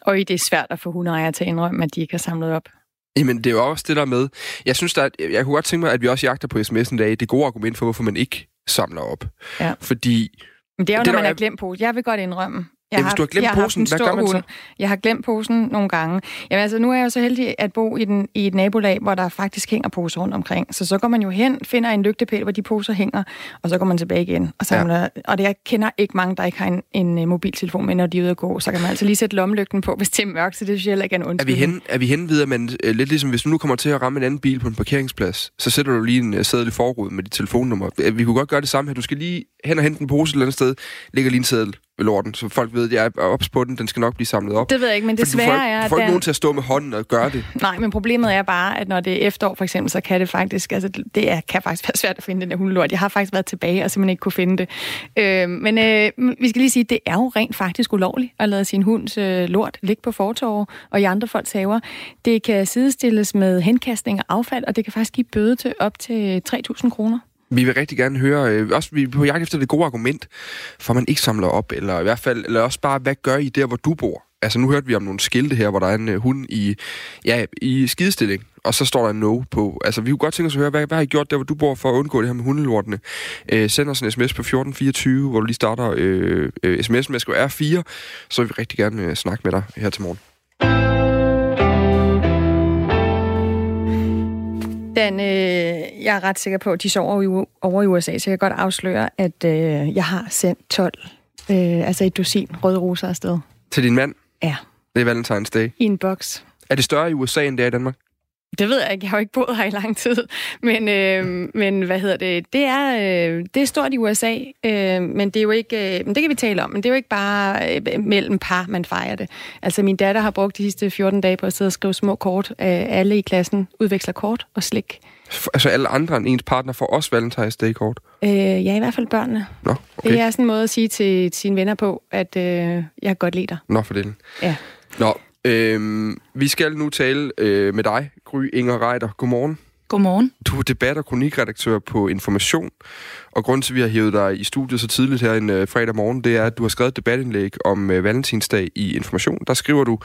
A: Og det er svært at få hundeejere til at indrømme, at de ikke har samlet op.
B: Jamen, det er jo også det der med... Jeg synes, der er, jeg kunne godt tænke mig, at vi også jagter på sms'en i dag. Det gode argument for, hvorfor man ikke samler op.
A: Ja.
B: Fordi...
A: Men det er jo,
B: det,
A: når man har glemt pose. Jeg vil godt indrømme. Jeg
B: Ja, hvis du har glemt
A: jeg
B: posen,
A: en
B: hvad gør man så?
A: Jeg har glemt posen nogle gange. Jamen altså, nu er jeg jo så heldig at bo i, den, i et nabolag, hvor der faktisk hænger poser rundt omkring. Så så går man jo hen, finder en lygtepæl, hvor de poser hænger, og så går man tilbage igen. Og, samler, ja. og det, jeg kender ikke mange, der ikke har en, en uh, mobiltelefon med, når de er ude at gå. Så kan man altså lige sætte lommelygten på, hvis det er mørkt, så det synes jeg heller ikke er en
B: Er vi
A: undskyldning.
B: hen, er vi hen at man øh, lidt ligesom, hvis du nu kommer til at ramme en anden bil på en parkeringsplads, så sætter du lige en øh, seddel i forruden med dit telefonnummer. Øh, Vi kunne godt gøre det samme her. Du skal lige hen og hente en pose et eller andet sted, ligger lige en ved lorten, så folk ved, at jeg er ops på den, den skal nok blive samlet op.
A: Det ved jeg ikke, men det svære er,
B: du
A: at
B: får ikke nogen til at stå med hånden og gøre det.
A: Nej, men problemet er bare, at når det er efterår for eksempel, så kan det faktisk, altså det er, kan faktisk være svært at finde den der hundelort. Jeg har faktisk været tilbage og simpelthen ikke kunne finde det. Øh, men øh, vi skal lige sige, at det er jo rent faktisk ulovligt at lade sin hunds øh, lort ligge på fortorv og i andre folks haver. Det kan sidestilles med henkastning af affald, og det kan faktisk give bøde til op til 3.000 kroner.
B: Vi vil rigtig gerne høre, øh, også vi er på jagt efter det gode argument, for man ikke samler op, eller i hvert fald, eller også bare, hvad gør I der, hvor du bor? Altså nu hørte vi om nogle skilte her, hvor der er en øh, hund i, ja, i skidestilling, og så står der en no på. Altså vi kunne godt tænke os at høre, hvad, hvad har I gjort der, hvor du bor, for at undgå det her med hundelortene? Øh, send os en sms på 1424, hvor du lige starter øh, øh, sms'en med skrive R4, så vil vi rigtig gerne øh, snakke med dig her til morgen.
A: Dan, øh, jeg er ret sikker på, at de sover jo over i USA, så jeg kan godt afsløre, at øh, jeg har sendt 12, øh, altså et dusin røde roser afsted
B: Til din mand?
A: Ja.
B: Det er Valentine's Day.
A: i en boks.
B: Er det større i USA, end det er i Danmark?
A: Det ved jeg ikke, jeg har jo ikke boet her i lang tid. Men, øh, men hvad hedder det? Det er, øh, det er stort i USA, øh, men det er jo ikke, øh, men det kan vi tale om, men det er jo ikke bare øh, mellem par, man fejrer det. Altså min datter har brugt de sidste 14 dage på at sidde og skrive små kort. Øh, alle i klassen udveksler kort og slik.
B: Altså alle andre end ens partner får også Valentine's Day-kort?
A: Øh, ja, i hvert fald børnene.
B: Nå, okay.
A: Det er sådan en måde at sige til sine venner på, at øh, jeg kan godt lide dig.
B: Nå, for det.
A: Ja.
B: Nå, øhm, vi skal nu tale øh, med dig, Gry Inger Reiter. Godmorgen.
Q: Godmorgen.
B: Du er debat- og kronikredaktør på Information, og grunden til, at vi har hævet dig i studiet så tidligt her en øh, fredag morgen, det er, at du har skrevet et debatindlæg om øh, Valentinsdag i Information. Der skriver du,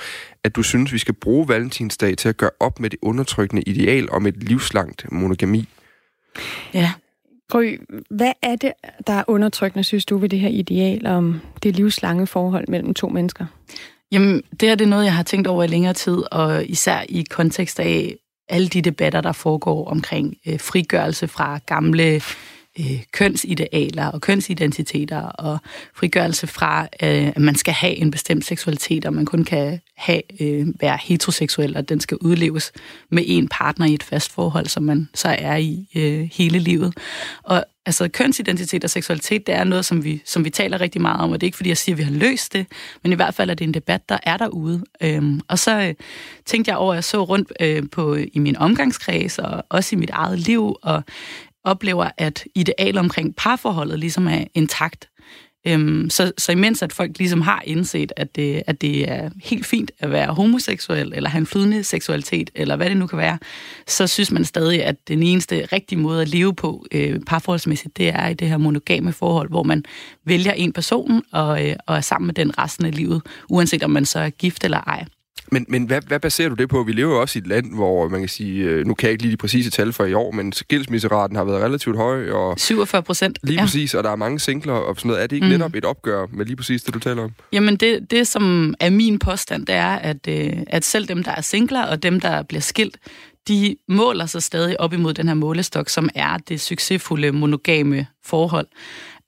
B: at du synes, vi skal bruge Valentinsdag til at gøre op med det undertrykkende ideal om et livslangt monogami.
Q: Ja.
A: Gry, hvad er det, der er undertrykkende, synes du, ved det her ideal om det livslange forhold mellem to mennesker?
Q: Jamen, det her det er noget, jeg har tænkt over i længere tid, og især i kontekst af alle de debatter, der foregår omkring øh, frigørelse fra gamle øh, kønsidealer og kønsidentiteter, og frigørelse fra, øh, at man skal have en bestemt seksualitet, og man kun kan have, øh, være heteroseksuel, og den skal udleves med en partner i et fast forhold, som man så er i øh, hele livet. Og altså kønsidentitet og seksualitet, det er noget, som vi, som vi taler rigtig meget om, og det er ikke, fordi jeg siger, at vi har løst det, men i hvert fald er det en debat, der er derude. Øhm, og så øh, tænkte jeg over, at jeg så rundt øh, på, i min omgangskreds, og også i mit eget liv, og oplever, at idealet omkring parforholdet ligesom er intakt. Øhm, så, så imens at folk ligesom har indset, at det, at det er helt fint at være homoseksuel, eller have en flydende seksualitet, eller hvad det nu kan være, så synes man stadig, at den eneste rigtige måde at leve på øh, parforholdsmæssigt, det er i det her monogame forhold, hvor man vælger en person og, øh, og er sammen med den resten af livet, uanset om man så er gift eller ej.
B: Men, men hvad, hvad baserer du det på? Vi lever jo også i et land, hvor man kan sige, øh, nu kan jeg ikke lige de præcise tal for i år, men skilsmisseraten har været relativt høj. Og
Q: 47 procent.
B: Lige
Q: ja.
B: præcis, og der er mange singler og sådan noget. Er det ikke
Q: Mm.
B: mm. netop et opgør med lige præcis det, du taler om?
Q: Jamen det, det, som er min påstand, det er, at, øh, at selv dem, der er singler, og dem, der bliver skilt, de måler sig stadig op imod den her målestok, som er det succesfulde monogame forhold.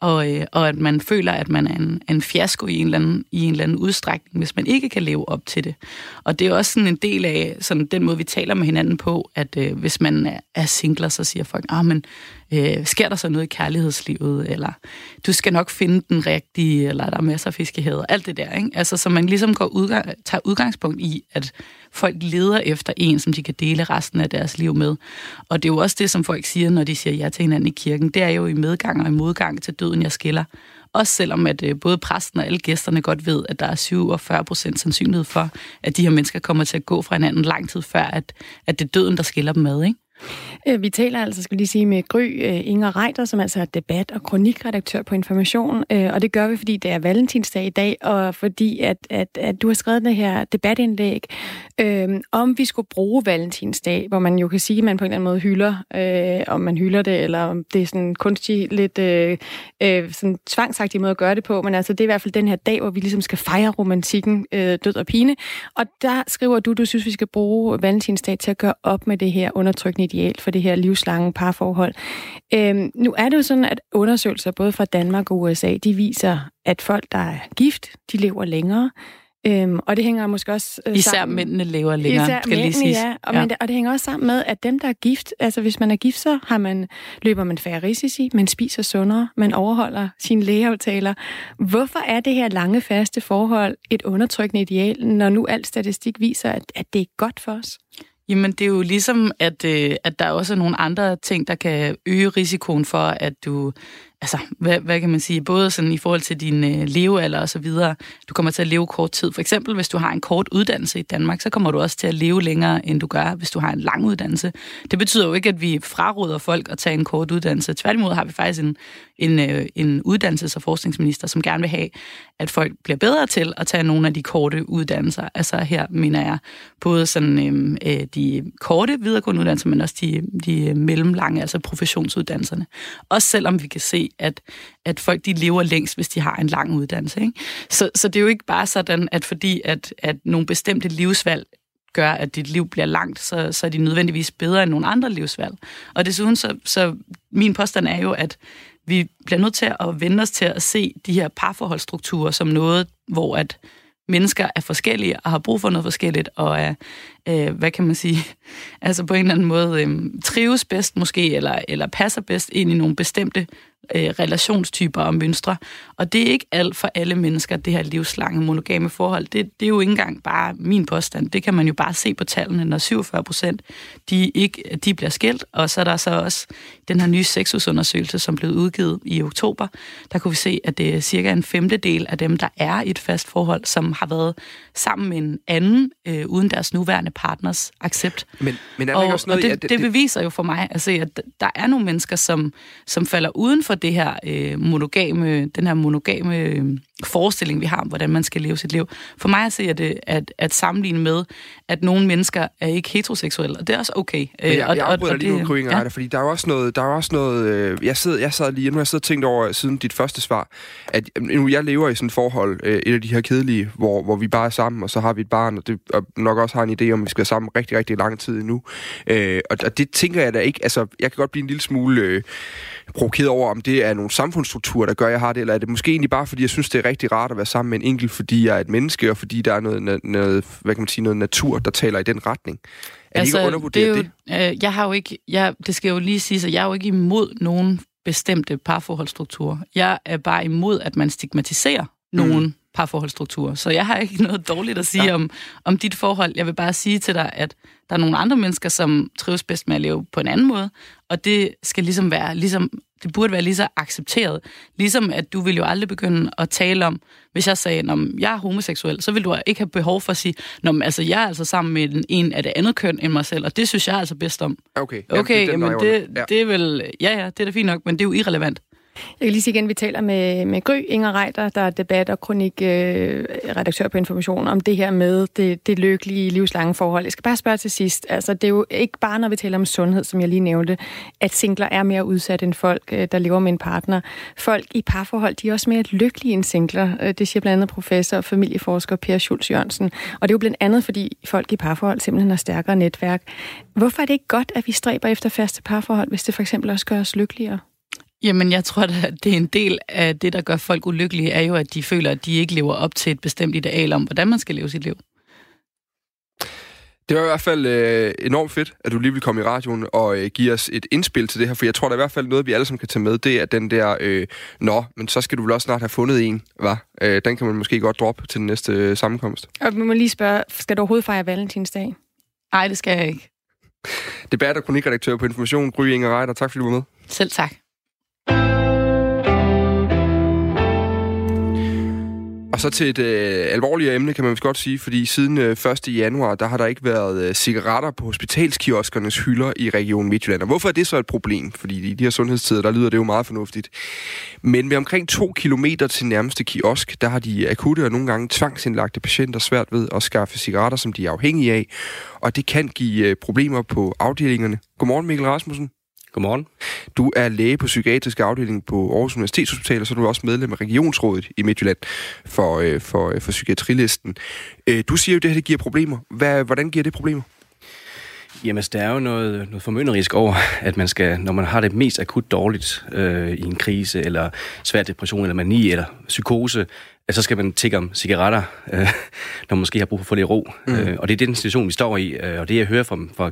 Q: Og, øh, og at man føler, at man er en, en fiasko i en, eller anden, i en eller anden udstrækning, hvis man ikke kan leve op til det. Og det er også sådan en del af sådan den måde, vi taler med hinanden på, at øh, hvis man er, er singler, så siger folk, ah, men øh, sker der så noget i kærlighedslivet, eller du skal nok finde den rigtige, eller der er masser af fiskeheder, alt det der, ikke? Altså, så man ligesom går udgang, tager udgangspunkt i, at folk leder efter en, som de kan dele resten af deres liv med. Og det er jo også det, som folk siger, når de siger ja til hinanden i kirken. Det er jo i medgang og i modgang til døden, jeg skiller. Også selvom at øh, både præsten og alle gæsterne godt ved, at der er 47 procent sandsynlighed for, at de her mennesker kommer til at gå fra hinanden lang tid før, at, at det er døden, der skiller dem med, ikke?
A: Øh, vi taler altså, skal vi lige sige, med Gry øh, Inger Reiter, som altså er debat- og kronikredaktør på Information. Øh, og det gør vi, fordi det er valentinsdag i dag, og fordi at, at, at du har skrevet det her debatindlæg, øh, om vi skulle bruge valentinsdag, hvor man jo kan sige, at man på en eller anden måde hylder, øh, om man hylder det, eller om det er sådan en kunstig, lidt øh, øh, sådan tvangsagtig måde at gøre det på, men altså det er i hvert fald den her dag, hvor vi ligesom skal fejre romantikken øh, død og pine. Og der skriver du, du synes, vi skal bruge valentinsdag til at gøre op med det her undertrykkende ideal for det her livslange parforhold. Øhm, nu er det jo sådan, at undersøgelser både fra Danmark og USA, de viser, at folk, der er gift, de lever længere. Øhm, og det hænger måske også øh,
Q: Især
A: sammen...
Q: mændene lever længere,
A: Især
Q: skal
A: mændene,
Q: lige siges.
A: ja. Og,
Q: Ja.
A: Men, det- og det hænger også sammen med, at dem, der er gift, altså hvis man er gift, så har man, løber man færre risici, man spiser sundere, man overholder sine lægeaftaler. Hvorfor er det her lange, faste forhold et undertrykkende ideal, når nu al statistik viser, at, at det er godt for os?
Q: Jamen, det er jo ligesom, at, øh, at der også er nogle andre ting, der kan øge risikoen for, at du... Altså, hvad, hvad kan man sige? Både sådan i forhold til din øh, levealder og så videre. Du kommer til at leve kort tid. For eksempel, hvis du har en kort uddannelse i Danmark, så kommer du også til at leve længere, end du gør, hvis du har en lang uddannelse. Det betyder jo ikke, at vi fraråder folk at tage en kort uddannelse. Tværtimod har vi faktisk en, en, øh, en uddannelses- og forskningsminister, som gerne vil have, at folk bliver bedre til at tage nogle af de korte uddannelser. Altså her mener jeg både sådan øh, øh, de korte videregående uddannelser, men også de, de mellemlange, altså professionsuddannelserne. Også selvom vi kan se, at, at folk de lever længst, hvis de har en lang uddannelse. Ikke? Så, så det er jo ikke bare sådan, at fordi at, at nogle bestemte livsvalg gør, at dit liv bliver langt, så, så er de nødvendigvis bedre end nogle andre livsvalg. Og desuden, så, så min påstand er jo, at vi bliver nødt til at vende os til at se de her parforholdsstrukturer som noget, hvor at mennesker er forskellige og har brug for noget forskelligt, og er, øh, hvad kan man sige, altså på en eller anden måde øh, trives bedst måske, eller, eller passer bedst ind i nogle bestemte øh, relationstyper og mønstre. Og det er ikke alt for alle mennesker, det her livslange monogame forhold. Det, det er jo ikke engang bare min påstand. Det kan man jo bare se på tallene, når 47 procent de, ikke, de bliver skilt. Og så er der så også den her nye sexusundersøgelse, som blev udgivet i oktober. Der kunne vi se, at det er cirka en femtedel af dem, der er i et fast forhold, som har været sammen med en anden, øh, uden deres nuværende partners accept.
B: Men, men er
Q: og,
B: ikke også noget...
Q: og det,
B: at
Q: det beviser jo for mig at se, at der er nogle mennesker, som, som falder uden for det her øh, monogame, den her monogame øh, forestilling, vi har om, hvordan man skal leve sit liv. For mig at se, at, det, at, at sammenligne med, at nogle mennesker er ikke heteroseksuelle, og det er også okay.
B: Men jeg,
Q: og,
B: jeg afbryder lige nu,
Q: det-
B: Krying ja. fordi der er også noget, der er også noget øh, jeg, sidder, jeg sad lige, nu har jeg siddet og tænkt over siden dit første svar, at øh, nu jeg lever i sådan et forhold, øh, et af de her kedelige, hvor, hvor vi bare er sammen, og så har vi et barn, og, det, og nok også har en idé om, at vi skal være sammen rigtig, rigtig lang tid endnu. Øh, og, og det tænker jeg da ikke, altså jeg kan godt blive en lille smule øh, provokeret over, om det er nogle samfundsstrukturer, der gør, at jeg har det, eller er det måske egentlig bare, fordi jeg synes, det er rigtig rart at være sammen med en enkelt, fordi jeg er et menneske, og fordi der er noget, noget hvad kan man sige, noget natur, der taler i den retning. Er altså, det ikke at undervurdere
Q: det? Er jo, det? Øh, jeg har jo ikke, jeg, det skal jo lige sige, at jeg er jo ikke imod nogen bestemte parforholdsstrukturer. Jeg er bare imod, at man stigmatiserer nogen mm. parforholdsstrukturer. Så jeg har ikke noget dårligt at sige ja. om, om dit forhold. Jeg vil bare sige til dig, at der er nogle andre mennesker, som trives bedst med at leve på en anden måde, og det skal ligesom være, ligesom, det burde være lige så accepteret. Ligesom at du vil jo aldrig begynde at tale om, hvis jeg sagde, at jeg er homoseksuel, så vil du ikke have behov for at sige, Nå, men, altså, jeg er altså sammen med en, en af det andet køn end mig selv, og det synes jeg altså bedst om.
B: Okay,
Q: okay
B: jamen,
Q: jamen, det, ja. det er vel, ja ja, det er da fint nok, men det er jo irrelevant.
A: Jeg kan lige sige igen, at vi taler med, med Gry Inger Reiter, der er debat- og kronik-redaktør øh, på Information, om det her med det, det lykkelige livslange forhold. Jeg skal bare spørge til sidst. Altså, det er jo ikke bare, når vi taler om sundhed, som jeg lige nævnte, at singler er mere udsat end folk, øh, der lever med en partner. Folk i parforhold, de er også mere lykkelige end singler. Øh, det siger blandt andet professor og familieforsker Per Schulz Jørgensen. Og det er jo blandt andet, fordi folk i parforhold simpelthen har stærkere netværk. Hvorfor er det ikke godt, at vi stræber efter faste parforhold, hvis det for eksempel også gør os lykkeligere?
Q: Jamen, jeg tror, at det er en del af det, der gør folk ulykkelige, er jo, at de føler, at de ikke lever op til et bestemt ideal om, hvordan man skal leve sit liv.
B: Det var i hvert fald øh, enormt fedt, at du lige vil komme i radioen og øh, give os et indspil til det her, for jeg tror, der er i hvert fald noget, vi alle sammen kan tage med, det er den der, øh, nå, men så skal du vel også snart have fundet en, var. Øh, den kan man måske godt droppe til den næste øh, sammenkomst.
A: Og vi må lige spørge, skal du overhovedet fejre valentinsdag?
Q: Nej, det skal jeg ikke.
B: Debat- og kronikredaktør på Information, Gry Inger Reiter. Tak fordi du var med.
Q: Selv tak.
B: Og så til et øh, alvorligere emne, kan man vist godt sige, fordi siden øh, 1. januar, der har der ikke været øh, cigaretter på hospitalskioskernes hylder i Region Midtjylland. Og hvorfor er det så et problem? Fordi i de her sundhedstider, der lyder det jo meget fornuftigt. Men med omkring to kilometer til nærmeste kiosk, der har de akutte og nogle gange tvangsindlagte patienter svært ved at skaffe cigaretter, som de er afhængige af. Og det kan give øh, problemer på afdelingerne. Godmorgen Mikkel Rasmussen.
R: Godmorgen.
B: Du er læge på psykiatrisk afdeling på Aarhus Universitetshospital, og så er du også medlem af Regionsrådet i Midtjylland for, øh, for, øh, for psykiatrilisten. Øh, du siger jo, at det her det giver problemer. Hvad, hvordan giver det problemer?
R: Jamen, der er jo noget, noget formynderisk over, at man skal, når man har det mest akut dårligt øh, i en krise, eller svær depression, eller mani, eller psykose, at så skal man tække om cigaretter, øh, når man måske har brug for at få lidt ro. Mm. Øh, og det er den situation, vi står i, øh, og det jeg hører fra, fra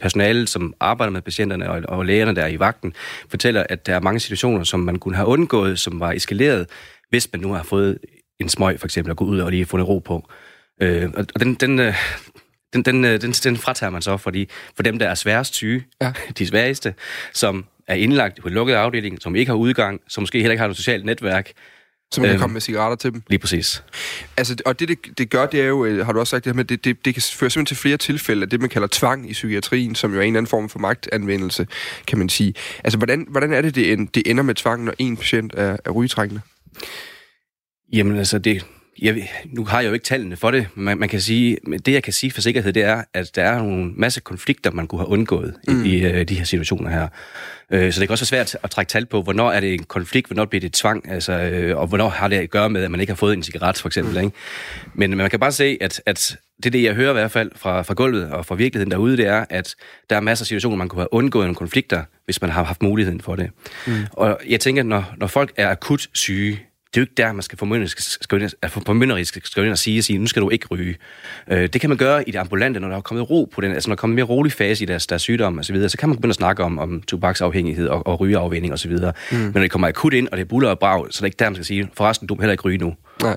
R: personalet, som arbejder med patienterne og, og lægerne der i vagten, fortæller, at der er mange situationer, som man kunne have undgået, som var eskaleret, hvis man nu har fået en smøg, for eksempel, at gå ud og lige få lidt ro på. Øh, og den, den, øh, den, den, øh, den, den fratager man så for, de, for dem, der er sværest syge, ja. de sværeste, som er indlagt på en lukket afdeling, som ikke har udgang, som måske heller ikke har noget socialt netværk.
B: Som kan øhm, komme med cigaretter til dem?
R: Lige præcis.
B: Altså, og det, det, det gør, det er jo, øh, har du også sagt det her med, det, det, det kan føre simpelthen til flere tilfælde af det, man kalder tvang i psykiatrien, som jo er en eller anden form for magtanvendelse, kan man sige. Altså, hvordan, hvordan er det, det, det ender med tvang, når en patient er, er rygetrækkende?
R: Jamen, altså, det, jeg, nu har jeg jo ikke tallene for det, men man kan sige, det jeg kan sige for sikkerhed, det er, at der er nogle masse konflikter, man kunne have undgået mm. i, i uh, de her situationer her. Uh, så det kan også være svært at trække tal på, hvornår er det en konflikt, hvornår bliver det tvang, altså, uh, og hvornår har det at gøre med, at man ikke har fået en cigaret, for eksempel. Mm. Ikke? Men, men man kan bare se, at, at det, det jeg hører i hvert fald fra, fra gulvet og fra virkeligheden derude, det er, at der er masser af situationer, man kunne have undgået nogle konflikter, hvis man har haft muligheden for det. Mm. Og jeg tænker, når, når folk er akut syge, det er jo ikke der, man skal formynderisk skrive ind og sige, sige, nu skal du ikke ryge. Øh, det kan man gøre i det ambulante, når der er kommet ro på den, altså når der er kommet mere rolig fase i deres, deres sygdom og så videre, så kan man begynde at snakke om, om tobaksafhængighed og, og rygeafvænning og så videre. Mm. Men når det kommer akut ind, og det er buller og brag, så er det ikke der, man skal sige, forresten, du må heller ikke ryge nu.
B: Nej.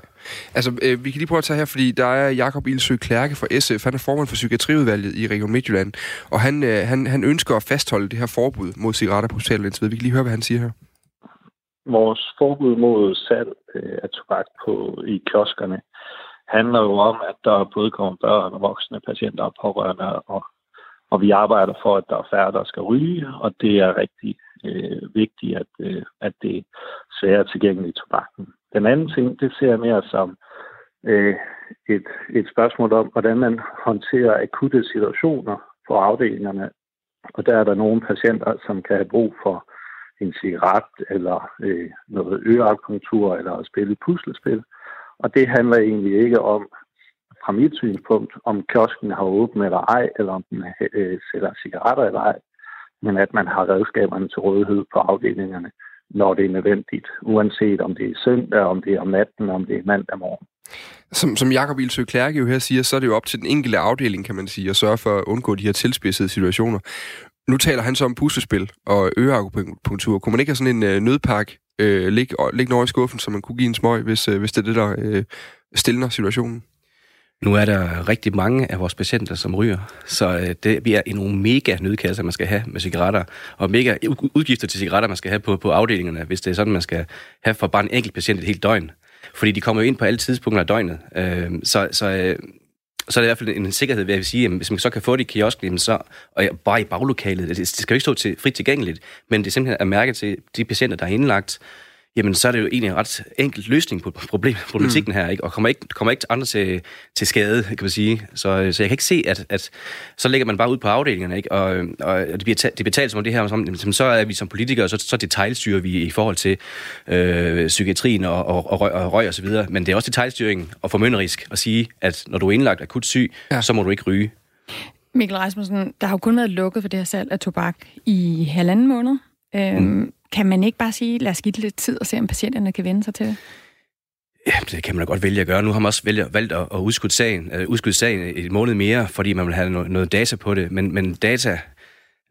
B: Altså, øh, vi kan lige prøve at tage her, fordi der er Jakob Ilsø Klærke fra SF, han er formand for Psykiatriudvalget i Region Midtjylland, og han, øh, han, han ønsker at fastholde det her forbud mod cigaretter på hospitalet Vi kan lige høre, hvad han siger her
S: vores forbud mod salg øh, af tobak på, i kioskerne handler jo om, at der både kommer børn og voksne patienter og pårørende, og, og vi arbejder for, at der er færre, der skal ryge, og det er rigtig øh, vigtigt, at, øh, at det er svære tilgængeligt tobakken. Den anden ting, det ser jeg mere som øh, et, et spørgsmål om, hvordan man håndterer akutte situationer på afdelingerne. Og der er der nogle patienter, som kan have brug for en cigaret eller øh, noget øreakupunktur eller at spille puslespil. Og det handler egentlig ikke om, fra mit synspunkt, om kiosken har åbent eller ej, eller om den øh, sælger cigaretter eller ej, men at man har redskaberne til rådighed på afdelingerne, når det er nødvendigt, uanset om det er søndag, om det er om natten, om det er mandag morgen.
B: Som, som Jakob Ilsø Klærke jo her siger, så er det jo op til den enkelte afdeling, kan man sige, at sørge for at undgå de her tilspidsede situationer. Nu taler han så om puslespil og øreakupunktur. Kunne man ikke have sådan en øh, nødpakke øh, ligge, ligge over i skuffen, så man kunne give en smøg, hvis, øh, hvis det er det, der øh, stiller situationen?
R: Nu er der rigtig mange af vores patienter, som ryger, så øh, det bliver en mega nødkasser, man skal have med cigaretter, og mega udgifter til cigaretter, man skal have på, på afdelingerne, hvis det er sådan, man skal have for bare en enkelt patient et helt døgn. Fordi de kommer jo ind på alle tidspunkter af døgnet. Øh, så så øh, så er det i hvert fald en sikkerhed ved at sige, at hvis man så kan få det i kiosken, så, og bare i baglokalet, det, det skal jo ikke stå til, frit tilgængeligt, men det simpelthen er mærket til de patienter, der er indlagt, jamen så er det jo egentlig en ret enkelt løsning på problem, problematikken mm. her, ikke? og kommer ikke, kommer ikke andre til, til skade, kan man sige. Så, så jeg kan ikke se, at, at så lægger man bare ud på afdelingerne, ikke? og, og det, bliver det betales som det her, som, så er vi som politikere, så, så detaljstyrer vi i forhold til øh, psykiatrien og, og, og, røg, og røg og så videre, men det er også detaljstyring og formynderisk at sige, at når du er indlagt akut syg, ja. så må du ikke ryge.
A: Mikkel Rasmussen, der har jo kun været lukket for det her salg af tobak i halvanden måned. Øhm, mm. Kan man ikke bare sige, lad os give det lidt tid og se, om patienterne kan vende sig til det?
R: Ja, det kan man da godt vælge at gøre. Nu har man også valgt, valgt at, at udskyde sagen, øh, udskyde sagen et måned mere, fordi man vil have noget, noget data på det. Men, men data,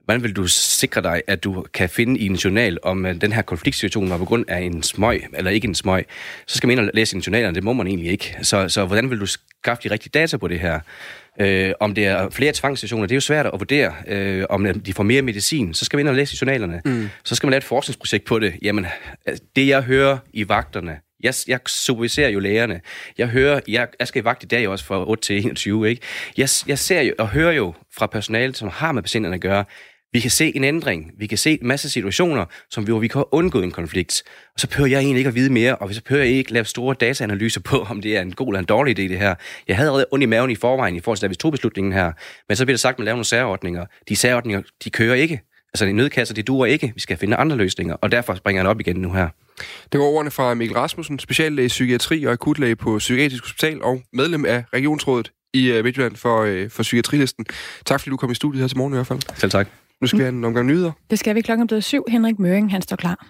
R: hvordan vil du sikre dig, at du kan finde i en journal, om øh, den her konfliktsituation var på grund af en smøg, eller ikke en smøg, så skal man ind og læse i journalerne, det må man egentlig ikke. Så, så hvordan vil du skaffe de rigtige data på det her? Øh, om det er flere tvangssituationer, det er jo svært at vurdere. Øh, om de får mere medicin, så skal vi ind og læse i journalerne. Mm. Så skal man lave et forskningsprojekt på det. Jamen, det jeg hører i vagterne, jeg, jeg superviserer jo lægerne. Jeg hører, jeg, jeg skal i vagt i dag også fra 8 til 21, ikke? Jeg, jeg ser jo og hører jo fra personalet, som har med patienterne at gøre, vi kan se en ændring. Vi kan se en masse situationer, som vi, hvor vi kan undgå en konflikt. Og så behøver jeg egentlig ikke at vide mere, og så behøver jeg ikke lave store dataanalyser på, om det er en god eller en dårlig idé, det her. Jeg havde allerede ondt i maven i forvejen i forhold til, da vi tog beslutningen her. Men så bliver der sagt, at man laver nogle særordninger. De særordninger, de kører ikke. Altså, de nødkasser, de duer ikke. Vi skal finde andre løsninger, og derfor springer jeg op igen nu her.
B: Det var ordene fra Mikkel Rasmussen, speciallæge i psykiatri og akutlæge på Psykiatrisk Hospital og medlem af Regionsrådet i øh, Midtjylland for, øh, for Psykiatrilisten. Tak fordi du kom i studiet her til morgen i hvert fald.
R: Selv tak.
B: Nu skal vi have en omgang nyheder.
A: Det skal vi klokken blevet syv. Henrik Møring, han står klar.